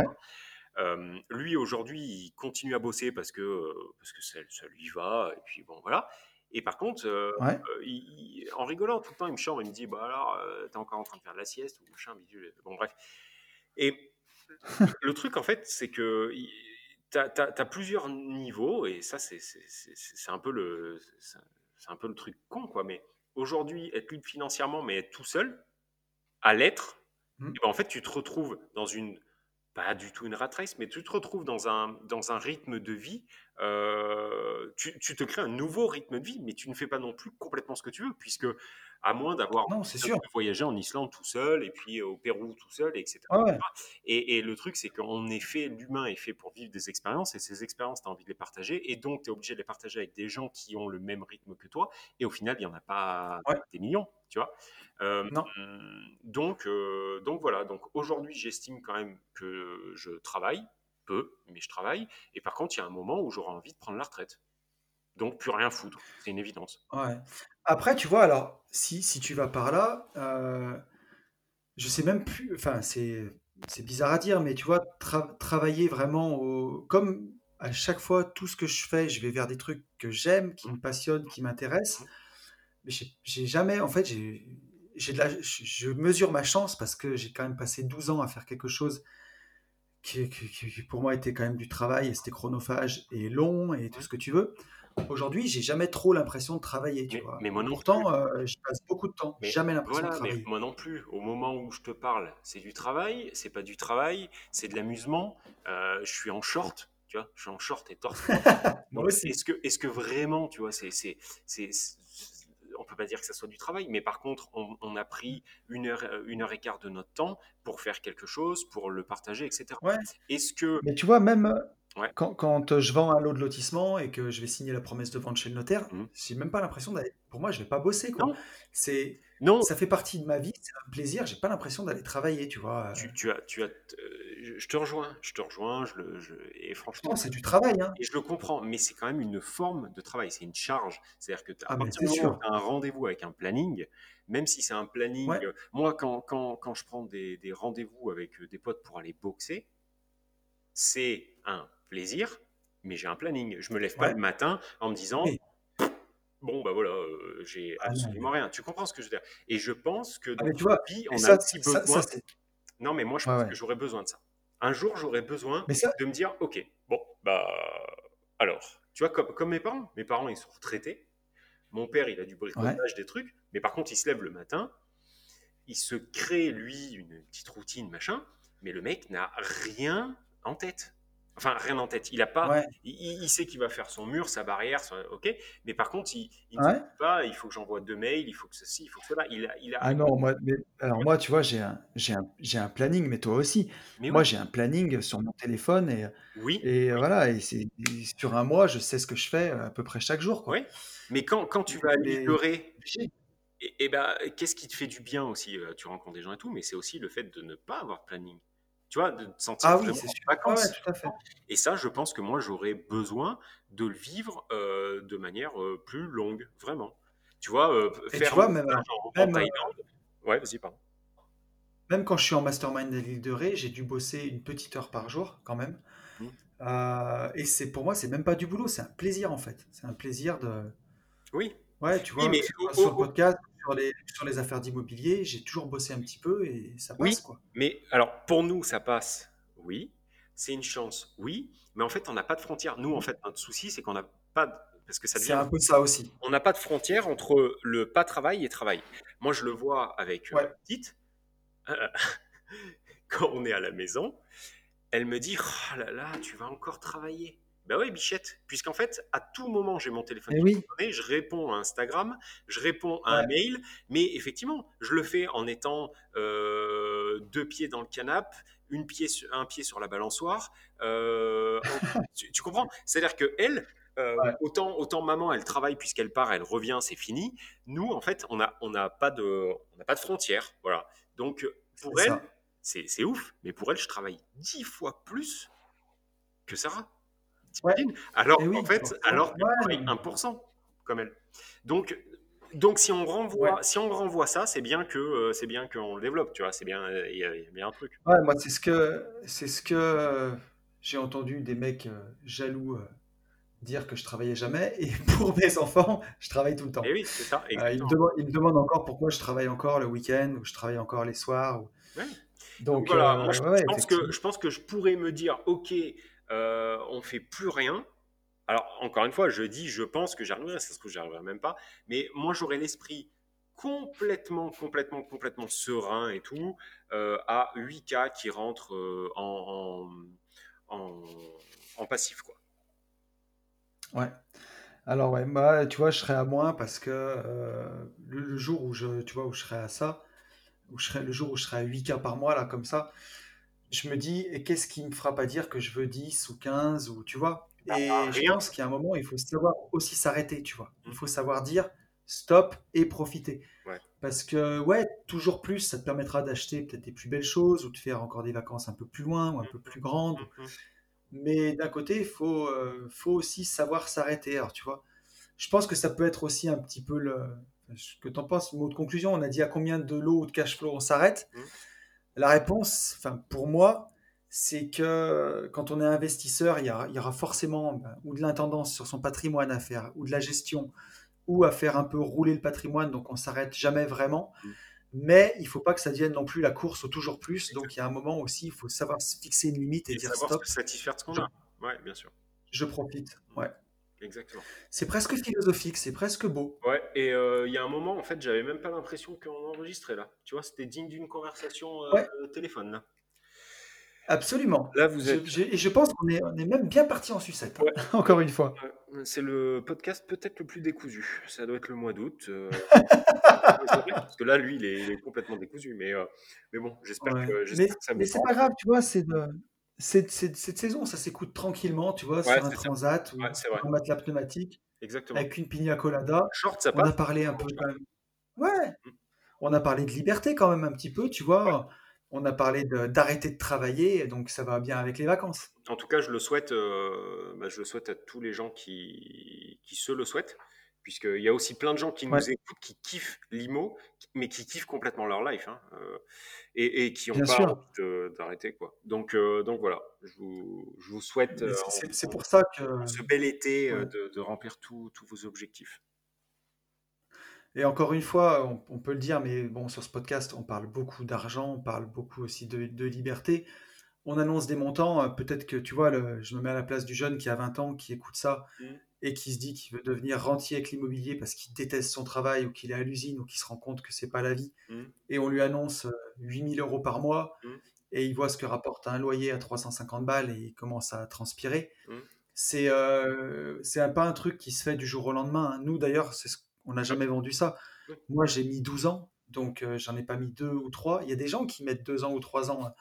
euh, ans. lui aujourd'hui il continue à bosser parce que parce que ça, ça lui va et puis bon voilà. Et par contre, euh, euh, en rigolant tout le temps, il me chante, il me dit Bah alors, euh, t'es encore en train de faire de la sieste? ou machin, bidule. Bon, bref. Et le truc, en fait, c'est que t'as as, plusieurs niveaux, et ça, c'est un, peu le, un peu le truc con, quoi. Mais aujourd'hui, être libre financièrement, mais être tout seul, à l'être, mmh. ben, en fait, tu te retrouves dans une pas du tout une rat race, mais tu te retrouves dans un, dans un rythme de vie, euh, tu, tu, te crées un nouveau rythme de vie, mais tu ne fais pas non plus complètement ce que tu veux, puisque à moins d'avoir voyagé en Islande tout seul, et puis au Pérou tout seul, etc. Et, et, le truc, c'est qu'on est fait, l'humain est fait pour vivre des expériences, et ces expériences, tu as envie de les partager, et donc tu es obligé de les partager avec des gens qui ont le même rythme que toi, et au final, il n'y en a pas des millions, tu vois. Euh, non. Donc, euh, donc voilà, donc aujourd'hui j'estime quand même que je travaille, peu, mais je travaille, et par contre il y a un moment où j'aurai envie de prendre la retraite. Donc plus rien foutre, c'est une évidence. Ouais. Après, tu vois, alors, si, si tu vas par là, euh, je sais même plus, enfin c'est c'est bizarre à dire, mais tu vois, travailler vraiment au, comme à chaque fois, tout ce que je fais, je vais vers des trucs que j'aime, qui me mmh. passionnent, qui m'intéressent. Mmh. Mais j'ai jamais, en fait, j'ai j'ai de la, je mesure ma chance parce que j'ai quand même passé 12 ans à faire quelque chose qui, pour moi était quand même du travail et c'était chronophage et long et tout ce que tu veux. Aujourd'hui, j'ai jamais trop l'impression de travailler, tu mais, vois. Mais moi non Pourtant, euh, je passe beaucoup de temps, mais jamais l'impression de travailler. moi non plus. Au moment où je te parle, c'est du travail, c'est pas du travail, c'est de l'amusement. Euh, je suis en short, tu vois, je suis en short et torse. Moi aussi. est-ce que, est-ce que vraiment, tu vois, c'est, c'est, c'est, c'est- on peut pas dire que ça soit du travail, mais par contre, on, on a pris une heure, une heure et quart de notre temps pour faire quelque chose, pour le partager, etc. Ouais. Est-ce que, Mais tu vois, même euh, Ouais. quand, quand, euh, je vends un lot de lotissement et que je vais signer la promesse de vente chez le notaire, Mhm. j'ai même pas l'impression d'aller. Pour moi, je vais pas bosser, quoi. C'est, non, ça fait partie de ma vie, c'est un plaisir. J'ai pas l'impression d'aller travailler, tu vois. euh. tu, tu as, tu as, euh, je- te rejoins, je te rejoins, je le, je- et franchement, Non, c'est du travail, hein. Et je le comprends, mais c'est quand même une forme de travail, c'est une charge. C'est-à-dire que à Ah, mais partir du moment sûr. où tu as un rendez-vous avec un planning, même si c'est un planning, Ouais. euh, moi quand, quand, quand je prends des, des rendez-vous avec des potes pour aller boxer, c'est un plaisir, mais j'ai un planning. Je me lève pas Ouais. le matin en me disant. Bon bah voilà, euh, j'ai Ah non. absolument rien. Tu comprends ce que je veux dire? Et je pense que Ah, dans tu vois, vie, on a ça, besoin. ça, non, mais moi je pense ouais. que j'aurais besoin de ça. Un jour, j'aurais besoin de me dire, ok, bon, bah, alors, tu vois, comme, comme mes parents, mes parents, ils sont retraités. Mon père, il a du bricolage, des trucs, mais par contre, il se lève le matin, il se crée, lui, une petite routine, machin, mais le mec n'a rien en tête. Enfin, rien en tête. Il a pas, ouais. il, sait qu'il va faire son mur, sa barrière, son- ok, mais par contre, il, il ne Ouais. dit pas, il faut que j'envoie deux mails, il faut que ceci, il faut que cela. Il a, il a, Ah non, moi, mais, alors moi, tu vois, j'ai un, j'ai un, j'ai un planning, mais toi aussi. mais Moi, oui, j'ai un planning sur mon téléphone et, oui, et oui. voilà, et c'est sur un mois, je sais ce que je fais à peu près chaque jour, quoi. Oui, mais quand, quand tu vas et, et ben, qu'est-ce qui te fait du bien aussi euh, Tu rencontres des gens et tout, mais c'est aussi le fait de ne pas avoir de planning. Tu vois, de te sentir Ah oui, vraiment c'est en ouais, vacances. Et ça, je pense que moi, j'aurais besoin de le vivre euh, de manière euh, plus longue, vraiment. Tu vois, euh, Et tu faire vois, même, en, même, Thaïlande. Ouais, vas-y, pardon. même quand je suis en mastermind à l'île de Ré, j'ai dû bosser une petite heure par jour, quand même. Mm. Euh, et c'est pour moi, c'est même pas du boulot, c'est un plaisir en fait. C'est un plaisir de. Oui, Ouais, tu oui, vois, mais au- soit sur le podcast, sur les, sur les affaires d'immobilier, j'ai toujours bossé un petit peu et ça oui, passe quoi. mais alors pour nous, ça passe. Oui, c'est une chance. Oui, mais en fait, on n'a pas de frontières. Nous, en fait, notre souci, c'est qu'on n'a pas de... parce que ça C'est un peu ça aussi. on n'a pas de frontière entre le pas travail et travail. Moi, je le vois avec euh, Ouais. ma petite. Euh, quand on est à la maison, elle me dit Oh là là, tu vas encore travailler. Ben oui, bichette, puisqu'en fait, à tout moment, j'ai mon téléphone Et qui oui, je réponds à Instagram, je réponds à un mail, mais effectivement, je le fais en étant euh, deux pieds dans le canapé, une pied sur- un pied sur la balançoire. euh, tu, tu comprends? C'est-à-dire que elle, euh, ouais, autant, autant maman, elle travaille puisqu'elle part, elle revient, c'est fini. Nous, en fait, on n'a on n'a pas, de, on n'a pas de frontières. Voilà. Donc, pour elle, c'est ouf, mais pour elle, je travaille dix fois plus que Sarah. Alors qu'en oui, fait, forcément. alors Ouais, travaille non, 1% comme elle. Donc, donc si on ouais. renvoie, si on renvoie ça, c'est bien que euh, c'est bien qu'on le développe, tu vois. C'est bien, euh, il y, a bien un truc. Ouais, moi, c'est ce que, c'est ce que euh, j'ai entendu des mecs euh, jaloux dire que je travaillais jamais. Et pour mes enfants, je travaille tout le Et temps. oui, c'est ça, ils me demandent, ils me demandent encore pourquoi je travaille encore le week-end ou je travaille encore les soirs. ou- Ouais. Donc, Donc voilà, moi je, pense que je pense que je pourrais me dire, ok, euh, on fait plus rien. Alors encore une fois, je dis, je pense que j'arriverai, c'est ce que j'arriverai même pas. Mais moi j'aurais l'esprit complètement, complètement, complètement serein et tout euh, à 8K qui rentrent euh, en, en, passif. Ouais. Alors, ouais, moi, tu vois, je serais à moins parce que euh, le, jour où je, tu vois, où je serais à ça, où je serais, le jour où je serais à 8K par mois, là, comme ça, je me dis, et qu'est-ce qui me fera pas dire que je veux 10 ou 15 ou, tu vois? Bah, Et je rien. pense qu'il y a un moment, il faut savoir aussi s'arrêter, tu vois. Il Mm. faut savoir dire stop et profiter. Ouais. Parce que, ouais, toujours plus, ça te permettra d'acheter peut-être des plus belles choses ou de faire encore des vacances un peu plus loin ou un peu plus grandes. Mhm. Mais d'un côté, il faut, euh, faut aussi savoir s'arrêter. Alors, tu vois, je pense que ça peut être aussi un petit peu le. Ce que tu en penses, mot de conclusion, on a dit à combien de lots ou de cash flow on s'arrête. La réponse, enfin, pour moi, c'est que quand on est investisseur, il y, a- il y aura forcément ben, ou de l'intendance sur son patrimoine à faire, ou de la gestion, ou à faire un peu rouler le patrimoine, donc on s'arrête jamais vraiment. Mhm. Mais il faut pas que ça devienne non plus la course au toujours plus. Donc il y a un moment aussi, il faut savoir se fixer une limite et Et dire savoir stop, satisfaire de ce qu'on a. Ouais, bien sûr. je profite. Ouais. Exactement. C'est presque philosophique, c'est presque beau. Ouais, et euh, il y a un moment, en fait, j'avais même pas l'impression qu'on enregistrait là. Tu vois, c'était digne d'une conversation euh, Ouais, téléphone là. Absolument. Là, vous êtes. je et je pense qu'on est on est même bien parti en sucette, hein, encore une fois. C'est le podcast peut-être le plus décousu. Ça doit être le mois d'août. euh, parce que là, lui, il est, il est complètement décousu. Mais, mais bon, j'espère Ouais. que, Mais que ça mais c'est pas grave, tu vois? C'est de cette cette cette saison, ça s'écoute tranquillement, tu vois? Ouais, Sur un c'est ça. transat ou Ouais, un matelas pneumatique Exactement. avec une pina colada. Short, ça On a parlé un peu quand même ouais! Mm. On a parlé de liberté quand même un petit peu, tu vois? On a parlé de d'arrêter de travailler, donc ça va bien avec les vacances. En tout cas, je le souhaite, euh, bah, je le souhaite à tous les gens qui, qui se le souhaitent, puisqu'il y a aussi plein de gens qui Ouais. nous écoutent, qui kiffent l'IMO, mais qui kiffent complètement leur life, hein, euh, et, et qui n'ont pas envie d'arrêter, quoi. Donc, euh, donc voilà, je vous, je vous souhaite euh, c'est pour ça que ce bel été ouais. de, de remplir tous vos objectifs. Et encore une fois, on, on peut le dire, mais bon, sur ce podcast, on parle beaucoup d'argent, on parle beaucoup aussi de, de liberté. On annonce des montants, peut-être que tu vois, le- je me mets à la place du jeune qui a 20 ans, qui écoute ça Mm. Et qui se dit qu'il veut devenir rentier avec l'immobilier parce qu'il déteste son travail ou qu'il est à l'usine ou qu'il se rend compte que c'est pas la vie. Mm. Et on lui annonce euh, 8000 euros par mois Mm. et il voit ce que rapporte un loyer à 350 balles et il commence à transpirer. Mm. C'est euh, c'est pas un truc qui se fait du jour au lendemain. hein. Nous, d'ailleurs, ce- on n'a jamais vendu ça. Oui. Moi, j'ai mis 12 ans, donc euh, j'en ai pas mis deux ou trois. Il y a des gens qui mettent deux ans ou trois ans.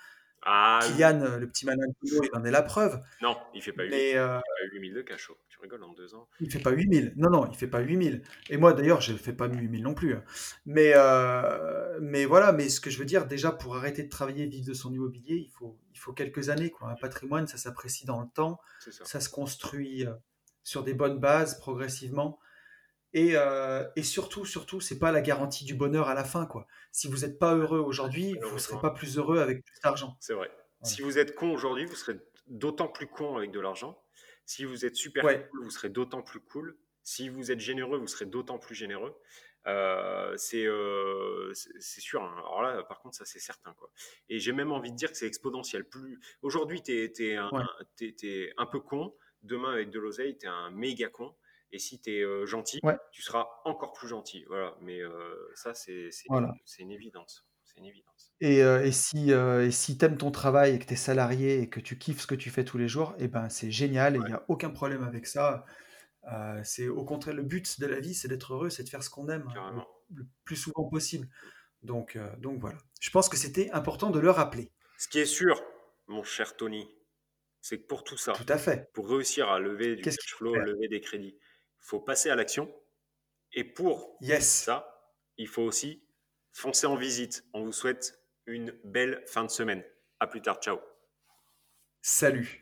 Ah, Kylian, euh, le petit Pino, il en est la preuve. non, il fait pas 8 Mais euh, 8000 de cachot. Tu rigoles en deux ans. il fait pas 8000. Non, non, il fait pas 8000. Et moi, d'ailleurs, je fais pas 8000 non plus. hein. Mais, euh, mais voilà, mais ce que je veux dire, déjà, pour arrêter de travailler, vivre de son immobilier, il faut, il faut quelques années. Quoi. Un patrimoine, ça s'apprécie dans le temps. Ça. ça se construit sur des bonnes bases progressivement. Et, euh, et surtout, surtout, c'est pas la garantie du bonheur à la fin, quoi. Si vous n'êtes pas heureux aujourd'hui, vous ne serez pas plus heureux avec plus d'argent. C'est vrai. Si vous êtes con aujourd'hui, vous serez d'autant plus con avec de l'argent. Si vous êtes super Ouais. cool, vous serez d'autant plus cool. Si vous êtes généreux, vous serez d'autant plus généreux. Euh, c'est euh, c'est sûr. hein. Alors là, par contre, ça c'est certain. Quoi. Et j'ai même envie de dire que c'est exponentiel. Plus aujourd'hui, tu es, Ouais. t'es un peu con. Demain, avec de l'oseille, tu es un méga con. Et si tu es gentil, Ouais. tu seras encore plus gentil. Voilà. Mais ça, c'est Voilà. une évidence. Une évidence. Et, euh, et si, euh, et si tu aimes ton travail et que tu es salarié et que tu kiffes ce que tu fais tous les jours, eh ben, c'est génial il n'y a aucun problème avec ça. Euh, c'est au contraire le but de la vie, c'est d'être heureux, c'est de faire ce qu'on aime hein, le, le plus souvent possible. Donc, donc voilà. Je pense que c'était important de le rappeler. Ce qui est sûr, mon cher Tony, c'est que pour tout ça, Tout à fait. pour réussir à lever du cash flow, lever des crédits, faut passer à l'action. Et pour Yes. ça, il faut aussi foncer en visite. On vous souhaite une belle fin de semaine. À plus tard. Ciao. Salut.